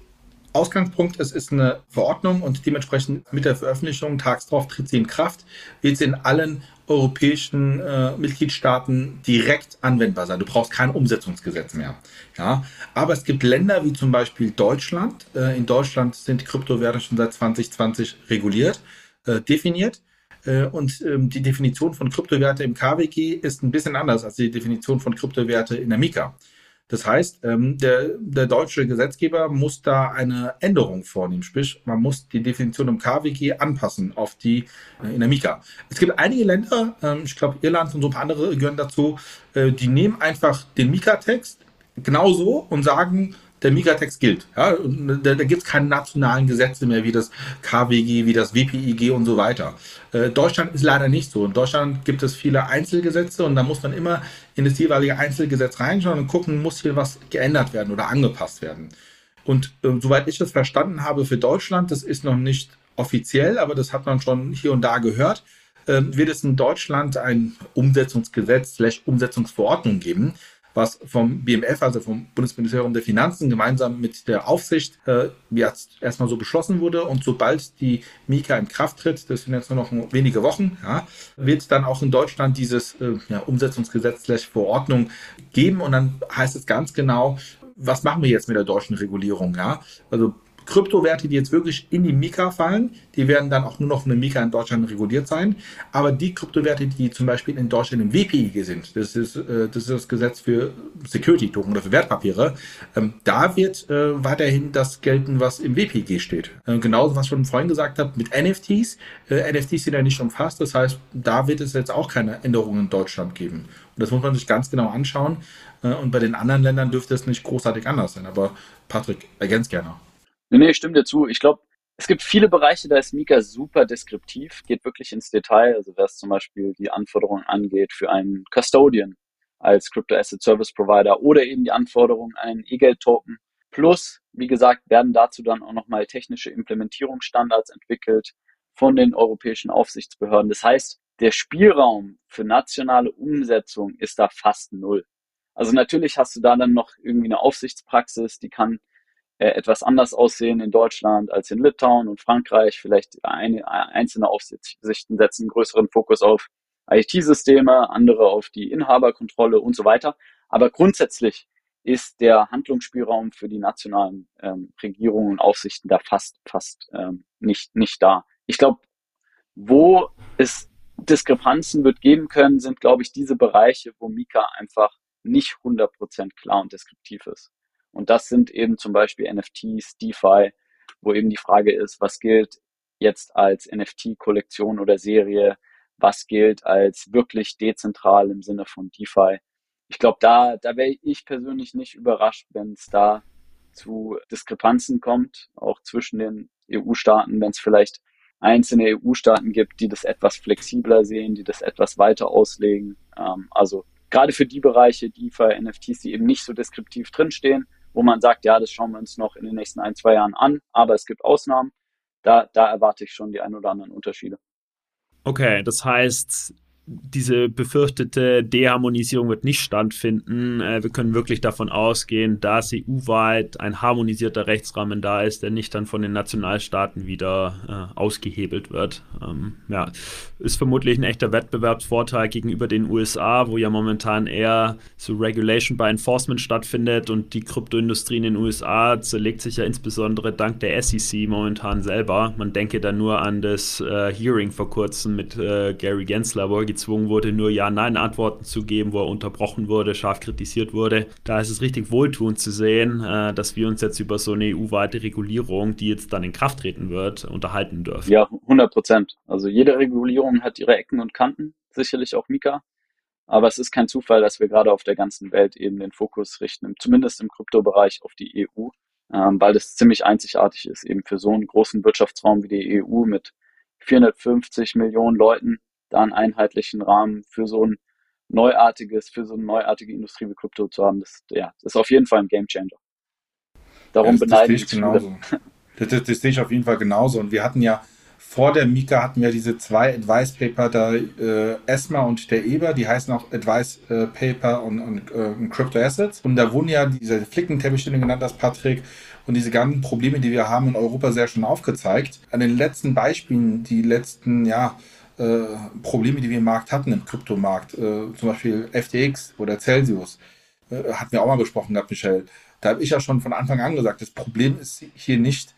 Ausgangspunkt ist, ist eine Verordnung und dementsprechend mit der Veröffentlichung, tags drauf tritt sie in Kraft, wird sie in allen europäischen äh, Mitgliedstaaten direkt anwendbar sein. Du brauchst kein Umsetzungsgesetz mehr. Ja, aber es gibt Länder wie zum Beispiel Deutschland. Äh, in Deutschland sind die Kryptowerte schon seit 2020 reguliert, äh, definiert. Äh, und ähm, die Definition von Kryptowerte im KWG ist ein bisschen anders als die Definition von Kryptowerte in der Mika. Das heißt, ähm, der, der deutsche Gesetzgeber muss da eine Änderung vornehmen. Sprich, man muss die Definition im KWG anpassen auf die äh, in der Mika. Es gibt einige Länder, ähm, ich glaube Irland und so ein paar andere gehören dazu, äh, die nehmen einfach den Mika-Text genauso und sagen, der Migratext gilt. Ja, da, da gibt es keine nationalen Gesetze mehr wie das KWG, wie das WPIG und so weiter. Äh, Deutschland ist leider nicht so. In Deutschland gibt es viele Einzelgesetze und da muss man immer in das jeweilige Einzelgesetz reinschauen und gucken, muss hier was geändert werden oder angepasst werden. Und äh, soweit ich das verstanden habe für Deutschland, das ist noch nicht offiziell, aber das hat man schon hier und da gehört, äh, wird es in Deutschland ein Umsetzungsgesetz, Umsetzungsverordnung geben, was vom BMF, also vom Bundesministerium der Finanzen, gemeinsam mit der Aufsicht äh, jetzt erstmal so beschlossen wurde. Und sobald die Mika in Kraft tritt, das sind jetzt nur noch wenige Wochen, ja, wird dann auch in Deutschland dieses äh, ja, Umsetzungsgesetz Verordnung geben. Und dann heißt es ganz genau, was machen wir jetzt mit der deutschen Regulierung? Ja? Also Kryptowerte, die jetzt wirklich in die Mika fallen, die werden dann auch nur noch von der Mika in Deutschland reguliert sein. Aber die Kryptowerte, die zum Beispiel in Deutschland im WPIG sind, das ist, äh, das, ist das Gesetz für Security Token oder für Wertpapiere, ähm, da wird äh, weiterhin das gelten, was im WPIG steht. Äh, genauso, was ich schon vorhin gesagt habe, mit NFTs. NFTs sind ja nicht umfasst, das heißt, da wird es jetzt auch keine Änderungen in Deutschland geben. Und das muss man sich ganz genau anschauen. Und bei den anderen Ländern dürfte es nicht großartig anders sein. Aber Patrick, ergänzt gerne. Nee, nee, ich stimme dir zu. Ich glaube, es gibt viele Bereiche, da ist Mika super deskriptiv, geht wirklich ins Detail. Also was zum Beispiel die Anforderungen angeht für einen Custodian als Crypto Asset Service Provider oder eben die Anforderungen einen E-Geld-Token. Plus, wie gesagt, werden dazu dann auch nochmal technische Implementierungsstandards entwickelt von den europäischen Aufsichtsbehörden. Das heißt, der Spielraum für nationale Umsetzung ist da fast null. Also natürlich hast du da dann noch irgendwie eine Aufsichtspraxis, die kann etwas anders aussehen in Deutschland als in Litauen und Frankreich. Vielleicht eine, einzelne Aufsichten setzen größeren Fokus auf IT-Systeme, andere auf die Inhaberkontrolle und so weiter. Aber grundsätzlich ist der Handlungsspielraum für die nationalen ähm, Regierungen und Aufsichten da fast, fast ähm, nicht, nicht da. Ich glaube, wo es Diskrepanzen wird geben können, sind, glaube ich, diese Bereiche, wo Mika einfach nicht 100% klar und deskriptiv ist. Und das sind eben zum Beispiel NFTs, DeFi, wo eben die Frage ist, was gilt jetzt als NFT-Kollektion oder Serie, was gilt als wirklich dezentral im Sinne von DeFi. Ich glaube, da, da wäre ich persönlich nicht überrascht, wenn es da zu Diskrepanzen kommt, auch zwischen den EU-Staaten, wenn es vielleicht einzelne EU-Staaten gibt, die das etwas flexibler sehen, die das etwas weiter auslegen. Ähm, also gerade für die Bereiche DeFi, NFTs, die eben nicht so deskriptiv drinstehen, wo man sagt, ja, das schauen wir uns noch in den nächsten ein, zwei Jahren an, aber es gibt Ausnahmen. Da, da erwarte ich schon die ein oder anderen Unterschiede. Okay, das heißt, diese befürchtete Deharmonisierung wird nicht stattfinden. Äh, wir können wirklich davon ausgehen, dass EU-weit ein harmonisierter Rechtsrahmen da ist, der nicht dann von den Nationalstaaten wieder äh, ausgehebelt wird. Ähm, ja, ist vermutlich ein echter Wettbewerbsvorteil gegenüber den USA, wo ja momentan eher so Regulation by Enforcement stattfindet und die Kryptoindustrie in den USA zerlegt sich ja insbesondere dank der SEC momentan selber. Man denke da nur an das äh, Hearing vor kurzem mit äh, Gary Gensler, wo er gezwungen wurde, nur Ja-Nein-Antworten zu geben, wo er unterbrochen wurde, scharf kritisiert wurde. Da ist es richtig wohltuend zu sehen, äh, dass wir uns jetzt über so eine EU-weite Regulierung, die jetzt dann in Kraft treten wird, unterhalten dürfen. Ja, 100 Prozent. Also jede Regulierung hat ihre Ecken und Kanten, sicherlich auch Mika. Aber es ist kein Zufall, dass wir gerade auf der ganzen Welt eben den Fokus richten, zumindest im Kryptobereich auf die EU, ähm, weil das ziemlich einzigartig ist, eben für so einen großen Wirtschaftsraum wie die EU mit 450 Millionen Leuten da einen einheitlichen Rahmen für so ein neuartiges, für so eine neuartige Industrie wie Krypto zu haben, das, ja, das ist auf jeden Fall ein Game Changer. Darum ja, das, beneide ich genauso. Das, das, das, sehe ich auf jeden Fall genauso. Und wir hatten ja vor der Mika hatten wir diese zwei Advice Paper, der äh, ESMA und der EBA, die heißen auch Advice äh, Paper und, und äh, Crypto Assets. Und da wurden ja diese Flickenteppiche genannt, das Patrick. und diese ganzen Probleme, die wir haben in Europa, sehr schön aufgezeigt. An den letzten Beispielen, die letzten ja, Probleme, die wir im Markt hatten, im Kryptomarkt, äh, zum Beispiel FTX oder Celsius, äh, hatten wir auch mal besprochen gehabt, Michelle. Da habe ich ja schon von Anfang an gesagt, das Problem ist hier nicht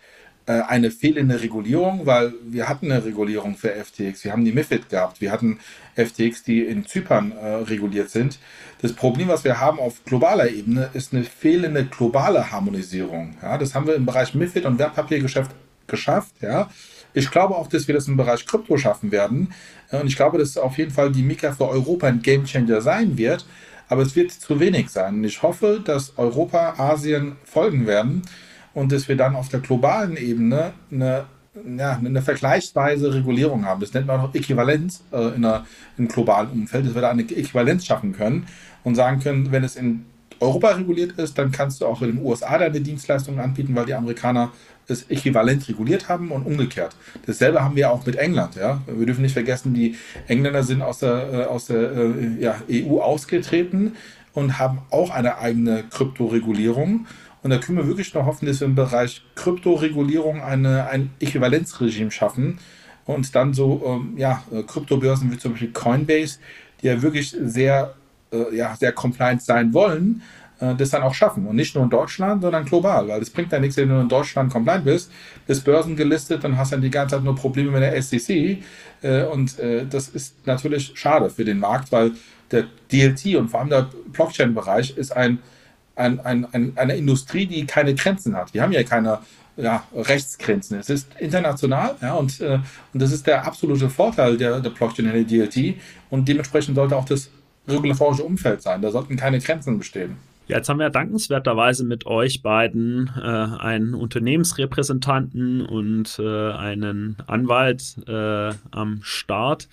äh, eine fehlende Regulierung, weil wir hatten eine Regulierung für FTX. Wir haben die MIFID gehabt. Wir hatten FTX, die in Zypern äh, reguliert sind. Das Problem, was wir haben auf globaler Ebene, ist eine fehlende globale Harmonisierung. Ja, das haben wir im Bereich MIFID und Wertpapiergeschäft geschafft. Ja. Ich glaube auch, dass wir das im Bereich Krypto schaffen werden. Äh, und ich glaube, dass auf jeden Fall die Mika für Europa ein Gamechanger sein wird. Aber es wird zu wenig sein. Und ich hoffe, dass Europa, Asien folgen werden und dass wir dann auf der globalen Ebene eine, ja, eine vergleichsweise Regulierung haben. Das nennt man auch Äquivalenz äh, in einer, im globalen Umfeld, dass wir da eine Äquivalenz schaffen können und sagen können, wenn es in Europa reguliert ist, dann kannst du auch in den USA deine Dienstleistungen anbieten, weil die Amerikaner es äquivalent reguliert haben und umgekehrt. Dasselbe haben wir auch mit England. Ja? Wir dürfen nicht vergessen, die Engländer sind aus der, äh, aus der äh, ja, EU ausgetreten und haben auch eine eigene Kryptoregulierung. Und da können wir wirklich noch hoffen, dass wir im Bereich Kryptoregulierung eine, ein Äquivalenzregime schaffen und dann so ähm, ja, äh, Kryptobörsen wie zum Beispiel Coinbase, die ja wirklich sehr, ja, sehr compliant sein wollen, äh, das dann auch schaffen. Und nicht nur in Deutschland, sondern global. Weil es bringt ja nichts, wenn du in Deutschland compliant bist, bist börsengelistet, dann hast dann die ganze Zeit nur Probleme mit der SEC. Äh, und äh, das ist natürlich schade für den Markt, weil der DLT und vor allem der Blockchain-Bereich ist ein ein, ein, ein, eine Industrie, die keine Grenzen hat. Wir haben ja keine ja, Rechtsgrenzen. Es ist international ja, und, äh, und das ist der absolute Vorteil der, der Blockchain in der DLT und dementsprechend sollte auch das regulatorische Umfeld sein. Da sollten keine Grenzen bestehen. Ja, jetzt haben wir dankenswerterweise mit euch beiden äh, einen Unternehmensrepräsentanten und äh, einen Anwalt äh, am Start.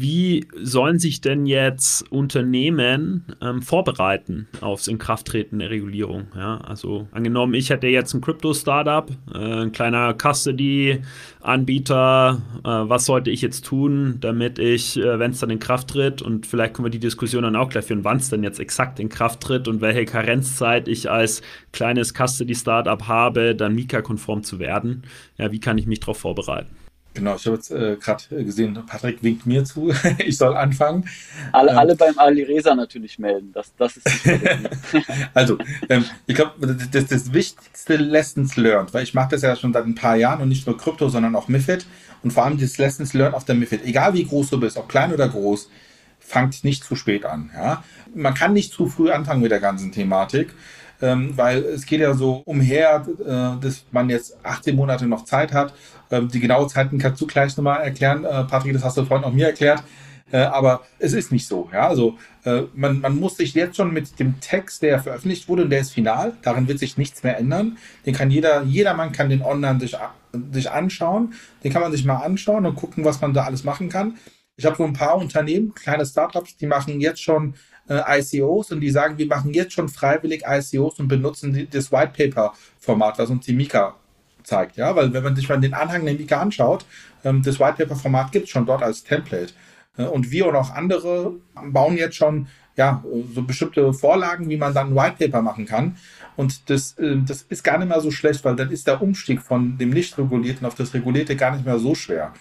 Wie sollen sich denn jetzt Unternehmen ähm, vorbereiten aufs Inkrafttreten der Regulierung? Ja, also angenommen, ich hätte jetzt ein Crypto-Startup, äh, ein kleiner Custody-Anbieter. Äh, was sollte ich jetzt tun, damit ich, äh, wenn es dann in Kraft tritt, und vielleicht können wir die Diskussion dann auch gleich führen, wann es denn jetzt exakt in Kraft tritt und welche Karenzzeit ich als kleines Custody-Startup habe, dann Mika-konform zu werden? Ja, wie kann ich mich darauf vorbereiten? Genau, ich habe jetzt äh, gerade gesehen, Patrick winkt mir zu, [laughs] ich soll anfangen. Alle, ähm, alle beim Alireza natürlich melden, das, das ist [laughs] Also, ähm, ich glaube, das, das wichtigste Lessons learned, weil ich mache das ja schon seit ein paar Jahren und nicht nur Krypto, sondern auch MIFID und vor allem das Lessons learned auf der MIFID. Egal wie groß du bist, ob klein oder groß, fangt nicht zu spät an. Ja? Man kann nicht zu früh anfangen mit der ganzen Thematik ähm, weil es geht ja so umher, äh, dass man jetzt 18 Monate noch Zeit hat. Ähm, die genaue Zeiten kannst du gleich nochmal erklären. Äh, Patrick, das hast du vorhin auch mir erklärt. Äh, aber es ist nicht so. Ja? Also äh, man, man muss sich jetzt schon mit dem Text, der veröffentlicht wurde und der ist final, darin wird sich nichts mehr ändern. Den kann jeder, jedermann kann den online sich, sich anschauen. Den kann man sich mal anschauen und gucken, was man da alles machen kann. Ich habe so ein paar Unternehmen, kleine Startups, die machen jetzt schon äh, ICOs und die sagen, wir machen jetzt schon freiwillig ICOs und benutzen die, das White Paper Format, was uns die Mika zeigt. Ja, weil wenn man sich mal den Anhang der Mika anschaut, ähm, das White Paper Format gibt es schon dort als Template. Äh, und wir und auch andere bauen jetzt schon ja, so bestimmte Vorlagen, wie man dann ein White Paper machen kann. Und das, äh, das ist gar nicht mehr so schlecht, weil dann ist der Umstieg von dem nicht regulierten auf das regulierte gar nicht mehr so schwer.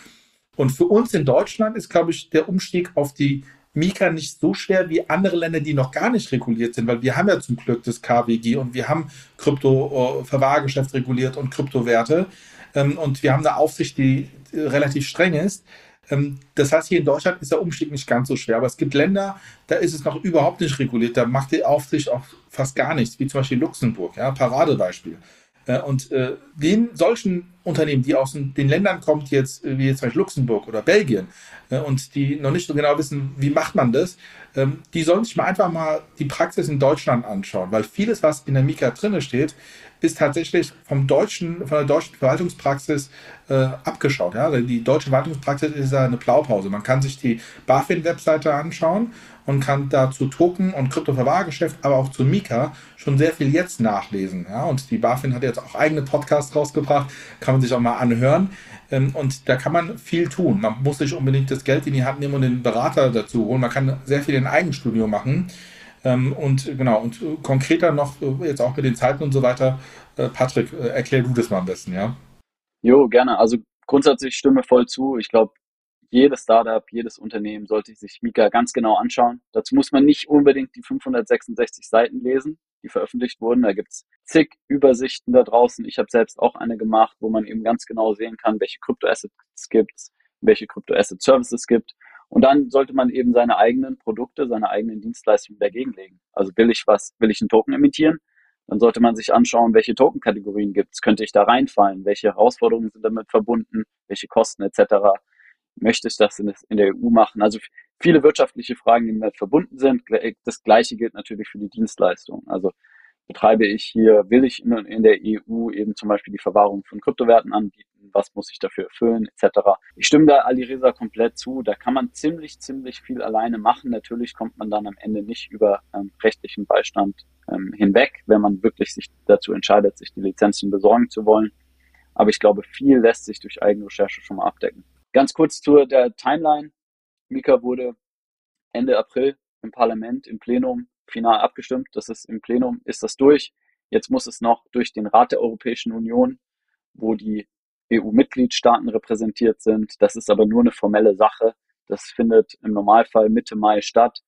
Und für uns in Deutschland ist, glaube ich, der Umstieg auf die Mika nicht so schwer wie andere Länder, die noch gar nicht reguliert sind, weil wir haben ja zum Glück das KWG und wir haben Krypto-Verwahrgeschäft reguliert und Kryptowerte ähm, und wir haben eine Aufsicht, die relativ streng ist. Ähm, das heißt, hier in Deutschland ist der Umstieg nicht ganz so schwer, aber es gibt Länder, da ist es noch überhaupt nicht reguliert, da macht die Aufsicht auch fast gar nichts, wie zum Beispiel Luxemburg, ja, Paradebeispiel. Äh, und äh, den solchen Unternehmen, die aus den Ländern kommt, jetzt, äh, wie jetzt zum Beispiel Luxemburg oder Belgien, und die noch nicht so genau wissen, wie macht man das, ähm, die sollen sich mal einfach mal die Praxis in Deutschland anschauen, weil vieles, was in der Mika drinne steht, ist tatsächlich vom deutschen, von der deutschen Verwaltungspraxis äh, abgeschaut. Ja? Die deutsche Verwaltungspraxis ist ja eine Blaupause. Man kann sich die BaFin-Webseite anschauen und kann da zu Token und Kryptoverwahrgeschäft, aber auch zu Mika schon sehr viel jetzt nachlesen. Ja? Und die BaFin hat jetzt auch eigene Podcasts rausgebracht, kann man sich auch mal anhören. Ähm, und da kann man viel tun. Man muss nicht unbedingt das Geld in die Hand nehmen und den Berater dazu holen. Man kann sehr viel in Eigenstudio machen. Ähm, und genau, und konkreter noch, äh, jetzt auch mit den Zeiten und so weiter, äh, Patrick, äh, erklär du das mal am besten, ja? Jo, gerne. Also grundsätzlich stimme voll zu. Ich glaube, jedes Startup, jedes Unternehmen sollte sich Mika ganz genau anschauen. Dazu muss man nicht unbedingt die 566 Seiten lesen, die veröffentlicht wurden. Da gibt's zig Übersichten da draußen. Ich habe selbst auch eine gemacht, wo man eben ganz genau sehen kann, welche Kryptoassets gibt, welche Kryptoasset-Services gibt. Und dann sollte man eben seine eigenen Produkte, seine eigenen Dienstleistungen dagegenlegen. Also will ich was, will ich einen Token emittieren? Dann sollte man sich anschauen, welche Token-Kategorien gibt es, könnte ich da reinfallen, welche Herausforderungen sind damit verbunden, welche Kosten etc. Möchte ich das in, der EU machen? Also viele wirtschaftliche Fragen, die damit verbunden sind. Das Gleiche gilt natürlich für die Dienstleistung. Also betreibe ich hier, will ich in, der EU eben zum Beispiel die Verwahrung von Kryptowerten anbieten, was muss ich dafür erfüllen, etc. Ich stimme da Alireza komplett zu, da kann man ziemlich, ziemlich viel alleine machen. Natürlich kommt man dann am Ende nicht über ähm, rechtlichen Beistand ähm, hinweg, wenn man wirklich sich dazu entscheidet, sich die Lizenzen besorgen zu wollen. Aber ich glaube, viel lässt sich durch Eigenrecherche schon mal abdecken. Ganz kurz zu der Timeline. Mika wurde Ende April im Parlament, im Plenum final abgestimmt. Das ist im Plenum, ist das durch. Jetzt muss es noch durch den Rat der Europäischen Union, wo die EU-Mitgliedstaaten repräsentiert sind. Das ist aber nur eine formelle Sache. Das findet im Normalfall Mitte Mai statt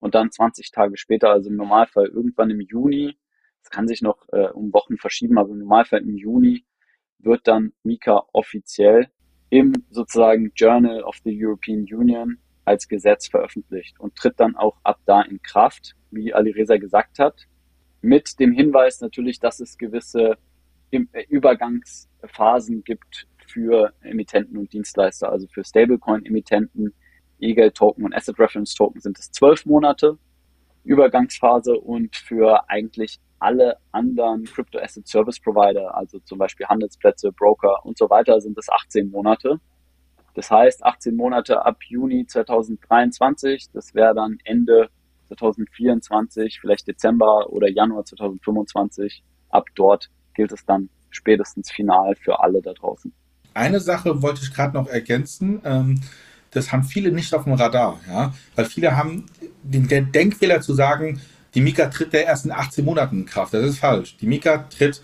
und dann 20 Tage später, also im Normalfall irgendwann im Juni, das kann sich noch äh, um Wochen verschieben, aber im Normalfall im Juni wird dann Mika offiziell im sozusagen Journal of the European Union als Gesetz veröffentlicht und tritt dann auch ab da in Kraft, wie Ali Reza gesagt hat, mit dem Hinweis natürlich, dass es gewisse äh, Übergangsphasen gibt für Emittenten und Dienstleister, also für Stablecoin-Emittenten, E-Geld-Token und Asset-Reference-Token sind es zwölf Monate Übergangsphase und für eigentlich alle anderen Crypto-Asset-Service-Provider, also zum Beispiel Handelsplätze, Broker und so weiter, sind es 18 Monate. Das heißt, 18 Monate ab Juni 2023, das wäre dann Ende 2024, vielleicht Dezember oder Januar 2025. Ab dort gilt es dann spätestens final für alle da draußen. Eine Sache wollte ich gerade noch ergänzen. Ähm, das haben viele nicht auf dem Radar, ja, weil viele haben den Denkfehler zu sagen, die Mika tritt erst in 18 Monaten in Kraft. Das ist falsch. Die Mika tritt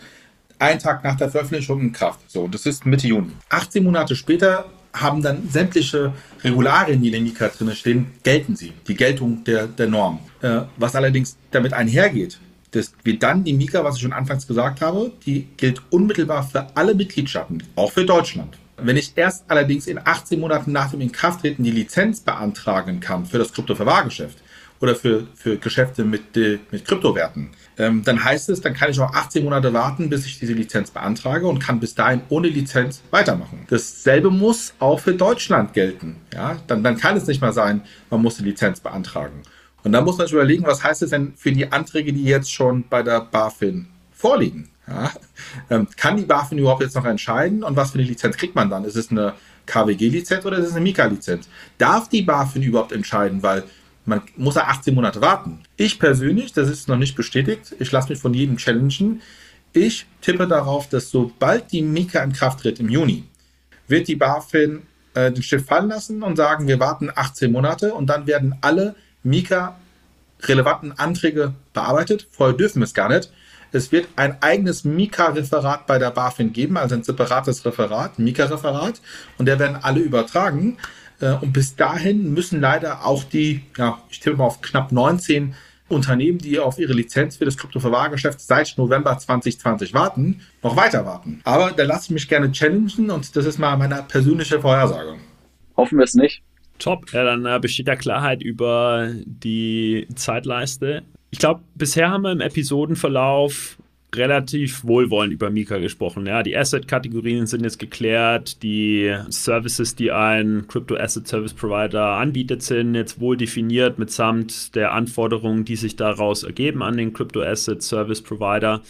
einen Tag nach der Veröffentlichung in Kraft. So, das ist Mitte Juni. 18 Monate später haben dann sämtliche Regularien, die in der Mika drin stehen, gelten sie. Die Geltung der, der Norm. Äh, was allerdings damit einhergeht, dass wir dann die Mika, was ich schon anfangs gesagt habe, die gilt unmittelbar für alle Mitgliedstaaten, auch für Deutschland. Wenn ich erst allerdings in 18 Monaten nach dem Inkrafttreten die Lizenz beantragen kann für das Kryptoverwahrgeschäft, oder für, für Geschäfte mit, äh, mit Kryptowerten. Ähm, dann heißt es, dann kann ich auch 18 Monate warten, bis ich diese Lizenz beantrage und kann bis dahin ohne Lizenz weitermachen. Dasselbe muss auch für Deutschland gelten. Ja? Dann, dann kann es nicht mal sein, man muss die Lizenz beantragen. Und dann muss man sich überlegen, was heißt es denn für die Anträge, die jetzt schon bei der BaFin vorliegen? Ja? Ähm, kann die BaFin überhaupt jetzt noch entscheiden und was für eine Lizenz kriegt man dann? Ist es eine KWG-Lizenz oder ist es eine Mika-Lizenz? Darf die BaFin überhaupt entscheiden? Weil man muss ja 18 Monate warten. Ich persönlich, das ist noch nicht bestätigt, ich lasse mich von jedem challengen. Ich tippe darauf, dass sobald die Mika in Kraft tritt im Juni, wird die BaFin äh, den Stift fallen lassen und sagen, wir warten 18 Monate und dann werden alle Mika relevanten Anträge bearbeitet. Vorher dürfen wir es gar nicht. Es wird ein eigenes Mika-Referat bei der BaFin geben, also ein separates Referat, Mika-Referat, und der werden alle übertragen. Äh, und bis dahin müssen leider auch die, ja, ich tippe mal auf knapp 19 Unternehmen, die auf ihre Lizenz für das Kryptoverwahrgeschäft seit November 2020 warten, noch weiter warten. Aber da lasse ich mich gerne challengen und das ist mal meine persönliche Vorhersage. Hoffen wir es nicht. Top, ja, dann besteht ja Klarheit über die Zeitleiste. Ich glaube, bisher haben wir im Episodenverlauf relativ wohlwollend über Mika gesprochen. Ja, die Asset-Kategorien sind jetzt geklärt, die Services, die ein Crypto-Asset-Service-Provider anbietet, sind jetzt wohl definiert mitsamt der Anforderungen, die sich daraus ergeben an den Crypto-Asset-Service-Provider.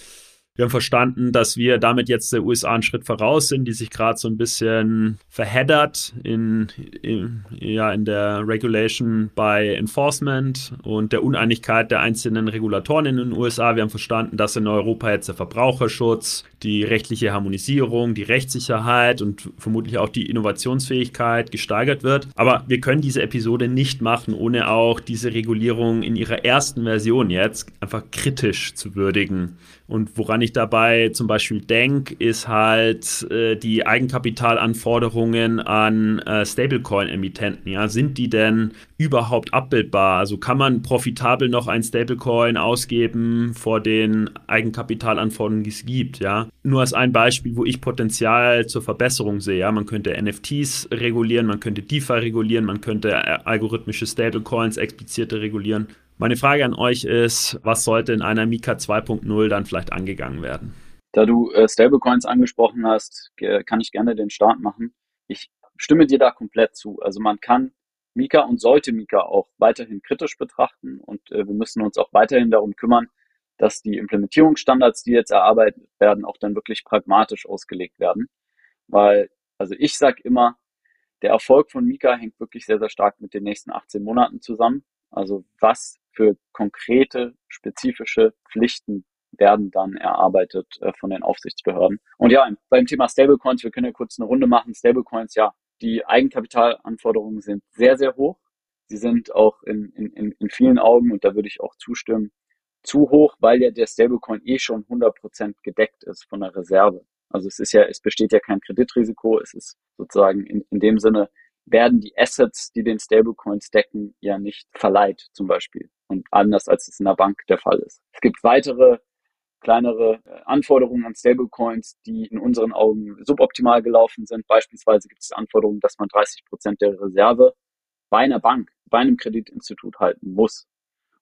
Wir haben verstanden, dass wir damit jetzt der USA einen Schritt voraus sind, die sich gerade so ein bisschen verheddert in, in, ja, in der Regulation by Enforcement und der Uneinigkeit der einzelnen Regulatoren in den USA. Wir haben verstanden, dass in Europa jetzt der Verbraucherschutz, die rechtliche Harmonisierung, die Rechtssicherheit und vermutlich auch die Innovationsfähigkeit gesteigert wird. Aber wir können diese Episode nicht machen, ohne auch diese Regulierung in ihrer ersten Version jetzt einfach kritisch zu würdigen. Und woran ich dabei zum Beispiel denke, ist halt äh, die Eigenkapitalanforderungen an äh, Stablecoin-Emittenten. Ja, sind die denn überhaupt abbildbar? Also kann man profitabel noch ein Stablecoin ausgeben vor den Eigenkapitalanforderungen, die es gibt? Ja, nur als ein Beispiel, wo ich Potenzial zur Verbesserung sehe. Ja, man könnte NFTs regulieren, man könnte DeFi regulieren, man könnte äh, algorithmische Stablecoins explizite regulieren. Meine Frage an euch ist, was sollte in einer Mika 2.0 dann vielleicht angegangen werden? Da du äh, Stablecoins angesprochen hast, kann ich gerne den Start machen. Ich stimme dir da komplett zu. Also man kann Mika und sollte Mika auch weiterhin kritisch betrachten und äh, wir müssen uns auch weiterhin darum kümmern, dass die Implementierungsstandards, die jetzt erarbeitet werden, auch dann wirklich pragmatisch ausgelegt werden. Weil, also ich sage immer, der Erfolg von Mika hängt wirklich sehr, sehr stark mit den nächsten 18 Monaten zusammen. Also was für konkrete, spezifische Pflichten werden dann erarbeitet äh, von den Aufsichtsbehörden. Und ja, beim Thema Stablecoins, wir können ja kurz eine Runde machen. Stablecoins, ja, die Eigenkapitalanforderungen sind sehr, sehr hoch. Sie sind auch in, in, in vielen Augen, und da würde ich auch zustimmen, zu hoch, weil ja der Stablecoin eh schon 100% gedeckt ist von der Reserve. Also es ist ja, es besteht ja kein Kreditrisiko, es ist sozusagen in, in dem Sinne werden die Assets, die den Stablecoins decken, ja nicht verleiht zum Beispiel. Und anders als es in der Bank der Fall ist. Es gibt weitere kleinere äh, Anforderungen an Stablecoins, die in unseren Augen suboptimal gelaufen sind. Beispielsweise gibt es Anforderungen, dass man 30 Prozent der Reserve bei einer Bank, bei einem Kreditinstitut halten muss.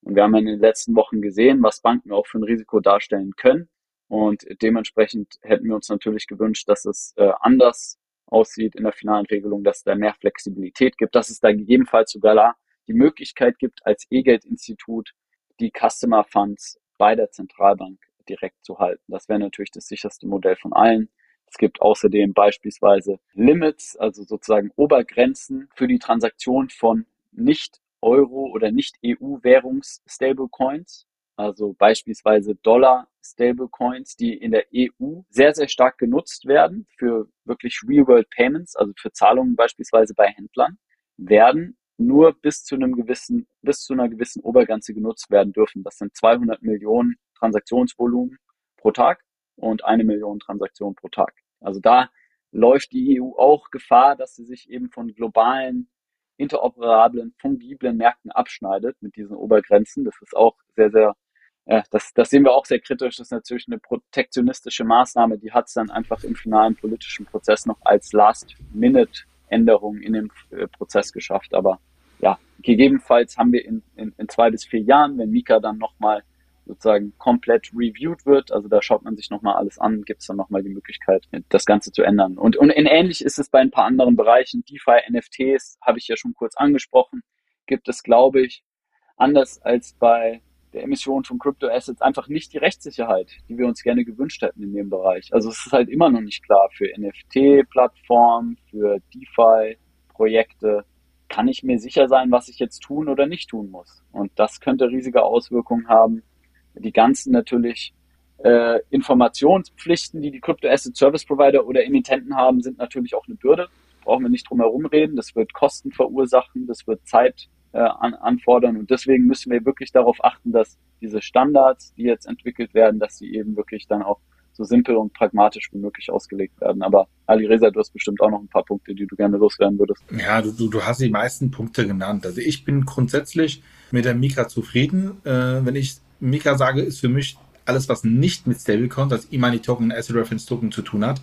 Und wir haben in den letzten Wochen gesehen, was Banken auch für ein Risiko darstellen können. Und dementsprechend hätten wir uns natürlich gewünscht, dass es äh, anders aussieht in der finalen Regelung, dass es da mehr Flexibilität gibt, dass es da gegebenenfalls sogar die Möglichkeit gibt, als E-Geld-Institut die Customer Funds bei der Zentralbank direkt zu halten. Das wäre natürlich das sicherste Modell von allen. Es gibt außerdem beispielsweise Limits, also sozusagen Obergrenzen für die Transaktion von nicht Euro- oder nicht EU-Währungs-Stablecoins also beispielsweise Dollar-Stablecoins, die in der EU sehr, sehr stark genutzt werden für wirklich Real-World-Payments, also für Zahlungen beispielsweise bei Händlern, werden nur bis zu einem gewissen, bis zu einer gewissen Obergrenze genutzt werden dürfen. Das sind 200 Millionen Transaktionsvolumen pro Tag und eine Million Transaktionen pro Tag. Also da läuft die EU auch Gefahr, dass sie sich eben von globalen interoperablen, fungiblen Märkten abschneidet mit diesen Obergrenzen. Das ist auch sehr, sehr ja, das, das sehen wir auch sehr kritisch. Das ist natürlich eine protektionistische Maßnahme, die hat es dann einfach im finalen politischen Prozess noch als Last-Minute-Änderung in dem äh, Prozess geschafft. Aber ja, gegebenenfalls haben wir in, in, in zwei bis vier Jahren, wenn Mika dann nochmal sozusagen komplett reviewed wird, also da schaut man sich nochmal alles an, gibt es dann nochmal die Möglichkeit, das Ganze zu ändern. Und, und ähnlich ist es bei ein paar anderen Bereichen. DeFi, NFTs habe ich ja schon kurz angesprochen, gibt es, glaube ich, anders als bei der Emission von Crypto-Assets einfach nicht die Rechtssicherheit, die wir uns gerne gewünscht hätten in dem Bereich. Also es ist halt immer noch nicht klar für NFT-Plattformen, für DeFi-Projekte. Kann ich mir sicher sein, was ich jetzt tun oder nicht tun muss? Und das könnte riesige Auswirkungen haben. Die ganzen natürlich äh, Informationspflichten, die die Crypto-Asset Service Provider oder Emittenten haben, sind natürlich auch eine Bürde. Brauchen wir nicht drum herum reden. Das wird Kosten verursachen, das wird Zeit äh, an, anfordern. Und deswegen müssen wir wirklich darauf achten, dass diese Standards, die jetzt entwickelt werden, dass sie eben wirklich dann auch so simpel und pragmatisch wie möglich ausgelegt werden. Aber Ali Reza, du hast bestimmt auch noch ein paar Punkte, die du gerne loswerden würdest. Ja, du, du, du hast die meisten Punkte genannt. Also ich bin grundsätzlich mit der Mika zufrieden. Äh, wenn ich Mika sage, ist für mich alles, was nicht mit Stablecoins, also E-Money-Token und Asset Reference Token zu tun hat.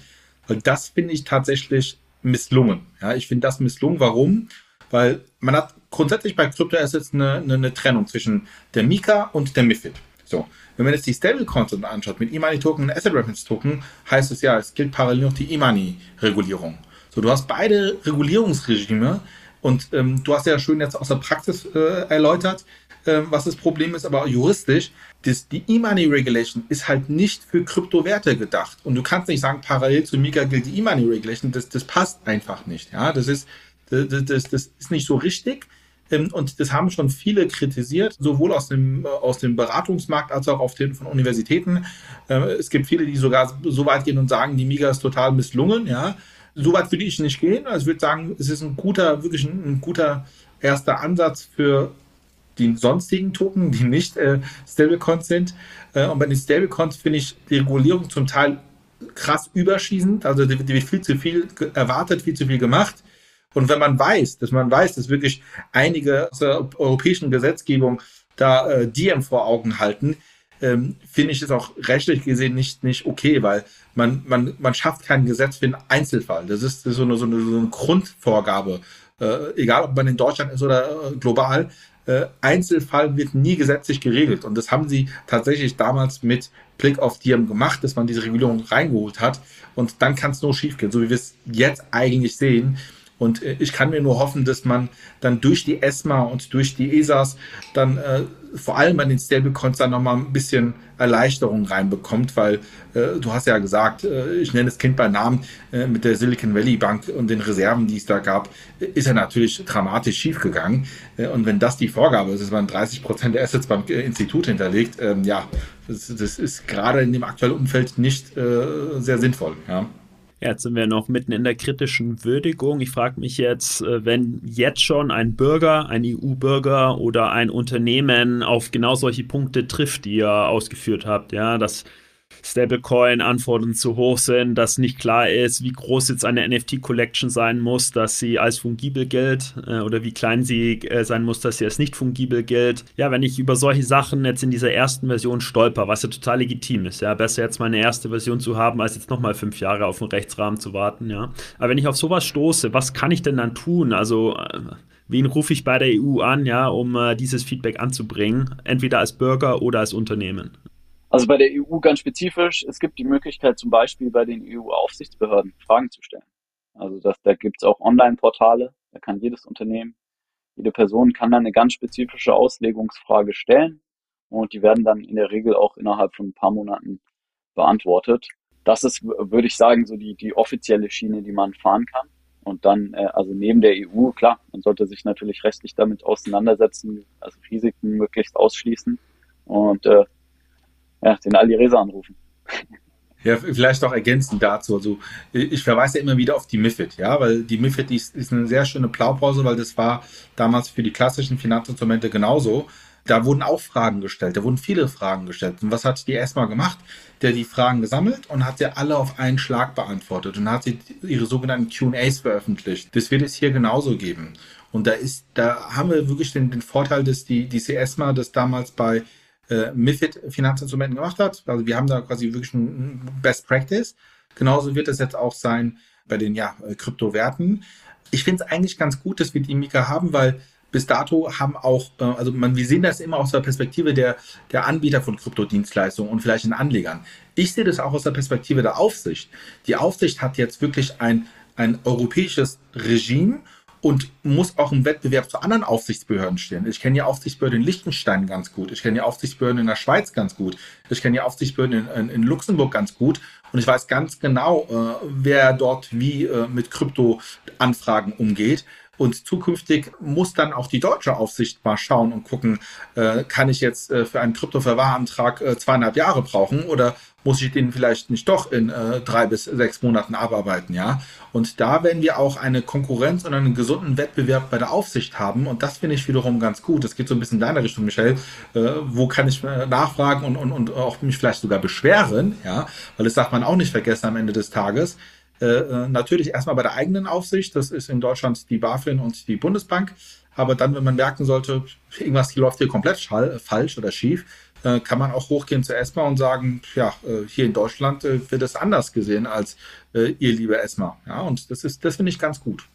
Weil das finde ich tatsächlich misslungen. Ja, ich finde das misslungen. Warum? Weil man hat grundsätzlich bei Kryptoassets eine, eine, eine Trennung zwischen der Mika und der MIFID. So, wenn man jetzt die Stablecoins anschaut mit E-Money-Token und Asset Reference Token, heißt es ja, es gilt parallel noch die E-Money-Regulierung. So, du hast beide Regulierungsregime und ähm, du hast ja schön jetzt aus der Praxis äh, erläutert, äh, was das Problem ist, aber juristisch, das, die E-Money Regulation ist halt nicht für Kryptowerte gedacht. Und du kannst nicht sagen, parallel zu Mika gilt die E-Money Regulation, das, das passt einfach nicht. Ja, das ist, das, das, das ist nicht so richtig. Ähm, und das haben schon viele kritisiert, sowohl aus dem, aus dem Beratungsmarkt als auch auf den, von Universitäten. Ähm, es gibt viele, die sogar so weit gehen und sagen, die Miga ist total misslungen. Ja, so weit würde ich nicht gehen. Also ich würde sagen, es ist ein guter, wirklich ein, ein guter erster Ansatz für die sonstigen Token, die nicht äh, Stablecoins sind. Äh, und bei den Stablecoins finde ich die Regulierung zum Teil krass überschießend. Also die, die wird viel zu viel erwartet, viel zu viel gemacht. Und wenn man weiß, dass man weiß, dass wirklich einige aus der europäischen Gesetzgebung da äh, Diem vor Augen halten, ähm, finde ich es auch rechtlich gesehen nicht, nicht okay, weil man, man, man schafft kein Gesetz für einen Einzelfall. Das ist, das ist so, eine, so, eine, so eine Grundvorgabe. Äh, egal, ob man in Deutschland ist oder äh, global. Äh, Einzelfall wird nie gesetzlich geregelt. Und das haben sie tatsächlich damals mit Blick auf Diem gemacht, dass man diese Regulierung reingeholt hat. Und dann kann es nur schiefgehen, so wie wir es jetzt eigentlich sehen. Und äh, ich kann mir nur hoffen, dass man dann durch die ESMA und durch die ESAs dann äh, vor allem an den Stablecoins dann nochmal ein bisschen Erleichterung reinbekommt, weil äh, du hast ja gesagt, äh, ich nenne das Kind bei Namen, äh, mit der Silicon Valley Bank und den Reserven, die es da gab, ist er natürlich dramatisch schiefgegangen. Äh, und wenn das die Vorgabe ist, dass man 30 Prozent der Assets beim äh, Institut hinterlegt, ähm, ja, das, das, ist gerade in dem aktuellen Umfeld nicht äh, sehr sinnvoll. Ja. Jetzt sind wir noch mitten in der kritischen Würdigung. Ich frage mich jetzt, äh, wenn jetzt schon ein Bürger, ein EU-Bürger oder ein Unternehmen auf genau solche Punkte trifft, die ihr ausgeführt habt, ja, dass Stablecoin-Anforderungen zu hoch sind, dass nicht klar ist, wie groß jetzt eine NFT-Collection sein muss, dass sie als fungibel gilt äh, oder wie klein sie äh, sein muss, dass sie als nicht fungibel gilt. Ja, wenn ich über solche Sachen jetzt in dieser ersten Version stolper, was ja total legitim ist, ja, besser jetzt meine erste Version zu haben, als jetzt nochmal fünf Jahre auf den Rechtsrahmen zu warten, ja. Aber wenn ich auf sowas stoße, was kann ich denn dann tun? Also, äh, wen rufe ich bei der EU an, ja, um äh, dieses Feedback anzubringen, entweder als Bürger oder als Unternehmen? Also bei der EU ganz spezifisch, es gibt die Möglichkeit zum Beispiel bei den EU-Aufsichtsbehörden Fragen zu stellen. Also das, da gibt es auch Online-Portale, da kann jedes Unternehmen, jede Person kann dann eine ganz spezifische Auslegungsfrage stellen und die werden dann in der Regel auch innerhalb von ein paar Monaten beantwortet. Das ist, würde ich sagen, so die, die offizielle Schiene, die man fahren kann. Und dann, äh, also neben der EU, klar, man sollte sich natürlich rechtlich damit auseinandersetzen, also Risiken möglichst ausschließen. Und äh, ja, den Alireza anrufen. Ja, vielleicht auch ergänzend dazu. Also ich verweise ja immer wieder auf die MIFID, ja, weil die MIFID ist, ist eine sehr schöne Blaupause, weil das war damals für die klassischen Finanzinstrumente genauso. Da wurden auch Fragen gestellt, da wurden viele Fragen gestellt. Und was hat die ESMA gemacht? Der die Fragen gesammelt und hat sie alle auf einen Schlag beantwortet und hat sie ihre sogenannten QAs veröffentlicht. Das wird es hier genauso geben. Und da ist, da haben wir wirklich den, den Vorteil, dass die, die ESMA das damals bei äh, MIFID-Finanzinstrumenten gemacht hat. Also wir haben da quasi wirklich ein Best Practice. Genauso wird es jetzt auch sein bei den ja, äh, Kryptowerten. Ich finde es eigentlich ganz gut, dass wir die Mika haben, weil bis dato haben auch, äh, also man, wir sehen das immer aus der Perspektive der, der Anbieter von Kryptodienstleistungen und vielleicht den Anlegern. Ich sehe das auch aus der Perspektive der Aufsicht. Die Aufsicht hat jetzt wirklich ein, ein europäisches Regime und muss auch im Wettbewerb zu anderen Aufsichtsbehörden stehen. Ich kenne die Aufsichtsbehörde in Liechtenstein ganz gut. Ich kenne die Aufsichtsbehörden in der Schweiz ganz gut. Ich kenne die Aufsichtsbehörden in, in, in, Luxemburg ganz gut. Und ich weiß ganz genau, äh, wer dort wie äh, mit Kryptoanfragen umgeht. Und zukünftig muss dann auch die deutsche Aufsicht mal schauen und gucken, äh, kann ich jetzt äh, für einen Kryptoverwahrantrag äh, zweieinhalb Jahre brauchen oder muss ich den vielleicht nicht doch in äh, drei bis sechs Monaten abarbeiten, ja? Und da werden wir auch eine Konkurrenz und einen gesunden Wettbewerb bei der Aufsicht haben. Und das finde ich wiederum ganz gut. Das geht so ein bisschen in deine Richtung, Michelle. Äh, wo kann ich äh, nachfragen und, und, und auch mich vielleicht sogar beschweren, ja? Weil das darf man auch nicht vergessen am Ende des Tages. Äh, äh, natürlich erstmal bei der eigenen Aufsicht, das ist in Deutschland die BaFin und die Bundesbank. Aber dann, wenn man merken sollte, irgendwas läuft hier komplett falsch oder schief, äh, kann man auch hochgehen zur ESMA und sagen, ja, äh, hier in Deutschland äh, wird es anders gesehen als ihr liebe ESMA. Ja, und das ist, das finde ich ganz gut.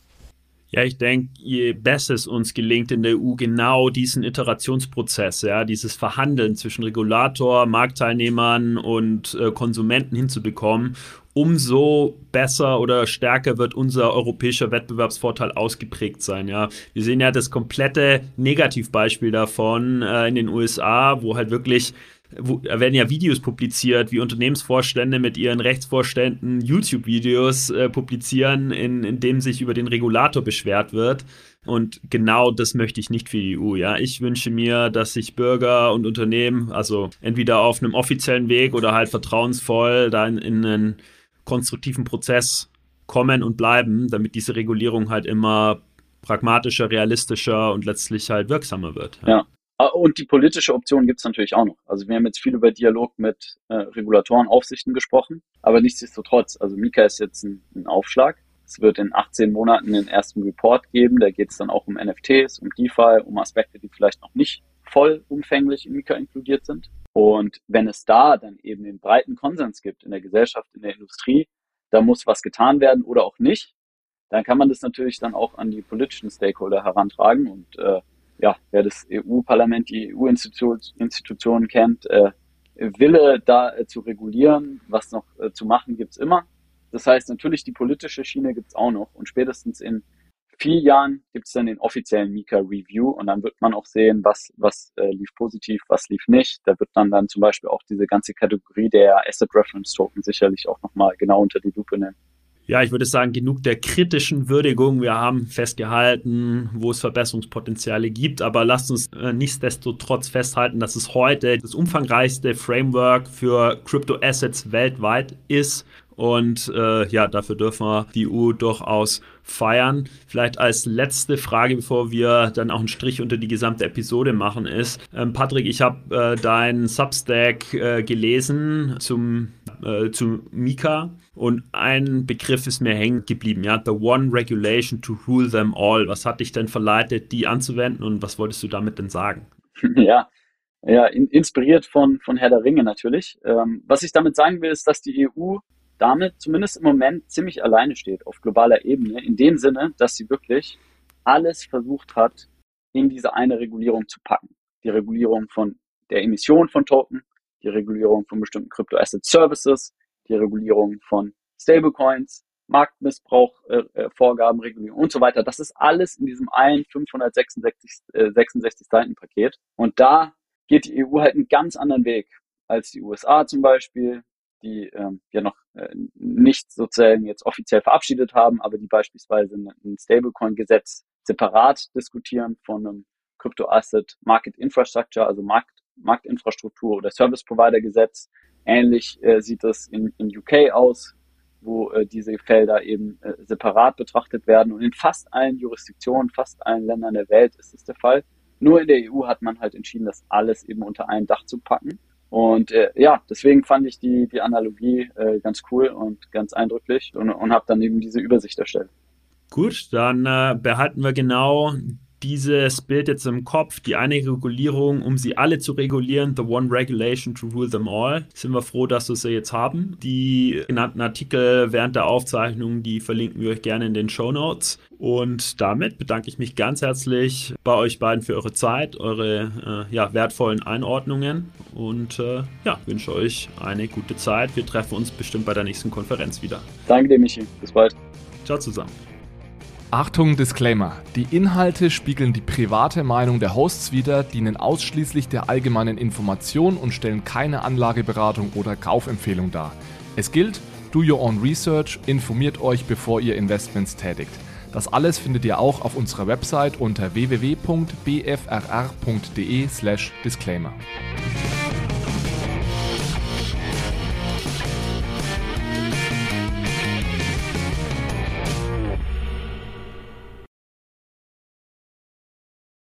Ja, ich denke, je besser es uns gelingt in der EU, genau diesen Iterationsprozess, ja, dieses Verhandeln zwischen Regulator, Marktteilnehmern und Konsumenten hinzubekommen, umso besser oder stärker wird unser europäischer Wettbewerbsvorteil ausgeprägt sein. Ja, wir sehen ja das komplette Negativbeispiel davon äh, in den USA, wo halt wirklich wo, werden ja Videos publiziert, wie Unternehmensvorstände mit ihren Rechtsvorständen YouTube-Videos äh, publizieren, in, in dem sich über den Regulator beschwert wird. Und genau das möchte ich nicht für die EU. Ja, ich wünsche mir, dass sich Bürger und Unternehmen, also entweder auf einem offiziellen Weg oder halt vertrauensvoll, da in, in einen konstruktiven Prozess kommen und bleiben, damit diese Regulierung halt immer pragmatischer, realistischer und letztlich halt wirksamer wird. Ja. ja. Ah, und die politische Option gibt es natürlich auch noch. Also wir haben jetzt viel über Dialog mit äh, Regulatoren, Aufsichten gesprochen, aber nichtsdestotrotz, also Mika ist jetzt ein, ein Aufschlag. Es wird in 18 Monaten den ersten Report geben, da geht es dann auch um NFTs, um DeFi, um Aspekte, die vielleicht noch nicht vollumfänglich in Mika inkludiert sind. Und wenn es da dann eben den breiten Konsens gibt in der Gesellschaft, in der Industrie, da muss was getan werden oder auch nicht, dann kann man das natürlich dann auch an die politischen Stakeholder herantragen und äh, ja, wer das EU-Parlament, die EU-Institutionen kennt, äh, Wille da äh, zu regulieren, was noch äh, zu machen, gibt's immer. Das heißt, natürlich die politische Schiene gibt's auch noch und spätestens in vier Jahren gibt's dann den offiziellen Mika Review und dann wird man auch sehen, was, was äh, lief positiv, was lief nicht. Da wird man dann zum Beispiel auch diese ganze Kategorie der Asset Reference Token sicherlich auch nochmal genau unter die Lupe nehmen ja, ich würde sagen, genug der kritischen Würdigung. Wir haben festgehalten, wo es Verbesserungspotenziale gibt, aber lasst uns äh, nichtsdestotrotz festhalten, dass es heute das umfangreichste Framework für Crypto-Assets weltweit ist und äh, ja, dafür dürfen wir die EU durchaus feiern. Vielleicht als letzte Frage, bevor wir dann auch einen Strich unter die gesamte Episode machen, ist, ähm, Patrick, ich habe äh, deinen Substack äh, gelesen zum, äh, zu Mika und ein Begriff ist mir hängen geblieben, ja, the one regulation to rule them all. Was hat dich denn verleitet, die anzuwenden und was wolltest du damit denn sagen? [laughs] Ja, ja, in, inspiriert von, von Herr der Ringe natürlich. Ähm, was ich damit sagen will, ist, dass die EU damit zumindest im Moment ziemlich alleine steht auf globaler Ebene, in dem Sinne, dass sie wirklich alles versucht hat, in diese eine Regulierung zu packen. Die Regulierung von der Emission von Token, die Regulierung von bestimmten Crypto Asset Services, die Regulierung von Stablecoins, Marktmissbrauch, äh, äh, Vorgaben, Regulierung und so weiter. Das ist alles in diesem einen 566 äh, 66 Seiten Paket. Und da geht die EU halt einen ganz anderen Weg als die USA zum Beispiel, die ähm, ja noch äh, nicht sozusagen jetzt offiziell verabschiedet haben, aber die beispielsweise ein Stablecoin-Gesetz separat diskutieren von einem Crypto-Asset Market Infrastructure, also Markt, Marktinfrastruktur oder Service Provider Gesetz. Ähnlich äh, sieht es in, in UK aus, wo äh, diese Felder eben äh, separat betrachtet werden. Und in fast allen Jurisdiktionen, fast allen Ländern der Welt ist es der Fall. Nur in der EU hat man halt entschieden, das alles eben unter ein Dach zu packen. Und äh, ja, deswegen fand ich die, die Analogie äh, ganz cool und ganz eindrücklich und, und habe dann eben diese Übersicht erstellt. Gut, dann äh, behalten wir genau dieses Bild jetzt im Kopf, die eine Regulierung, um sie alle zu regulieren, the one regulation to rule them all, sind wir froh, dass wir sie jetzt haben. Die genannten Artikel während der Aufzeichnung, die verlinken wir euch gerne in den Show Notes. Und damit bedanke ich mich ganz herzlich bei euch beiden für eure Zeit, eure äh, ja, wertvollen Einordnungen und äh, ja, wünsche euch eine gute Zeit. Wir treffen uns bestimmt bei der nächsten Konferenz wieder. Danke dir, Michi. Bis bald. Ciao zusammen. Achtung, Disclaimer. Die Inhalte spiegeln die private Meinung der Hosts wider, dienen ausschließlich der allgemeinen Information und stellen keine Anlageberatung oder Kaufempfehlung dar. Es gilt, do your own research, informiert euch, bevor ihr Investments tätigt. Das alles findet ihr auch auf unserer Website unter www.bfrr.de/disclaimer. slash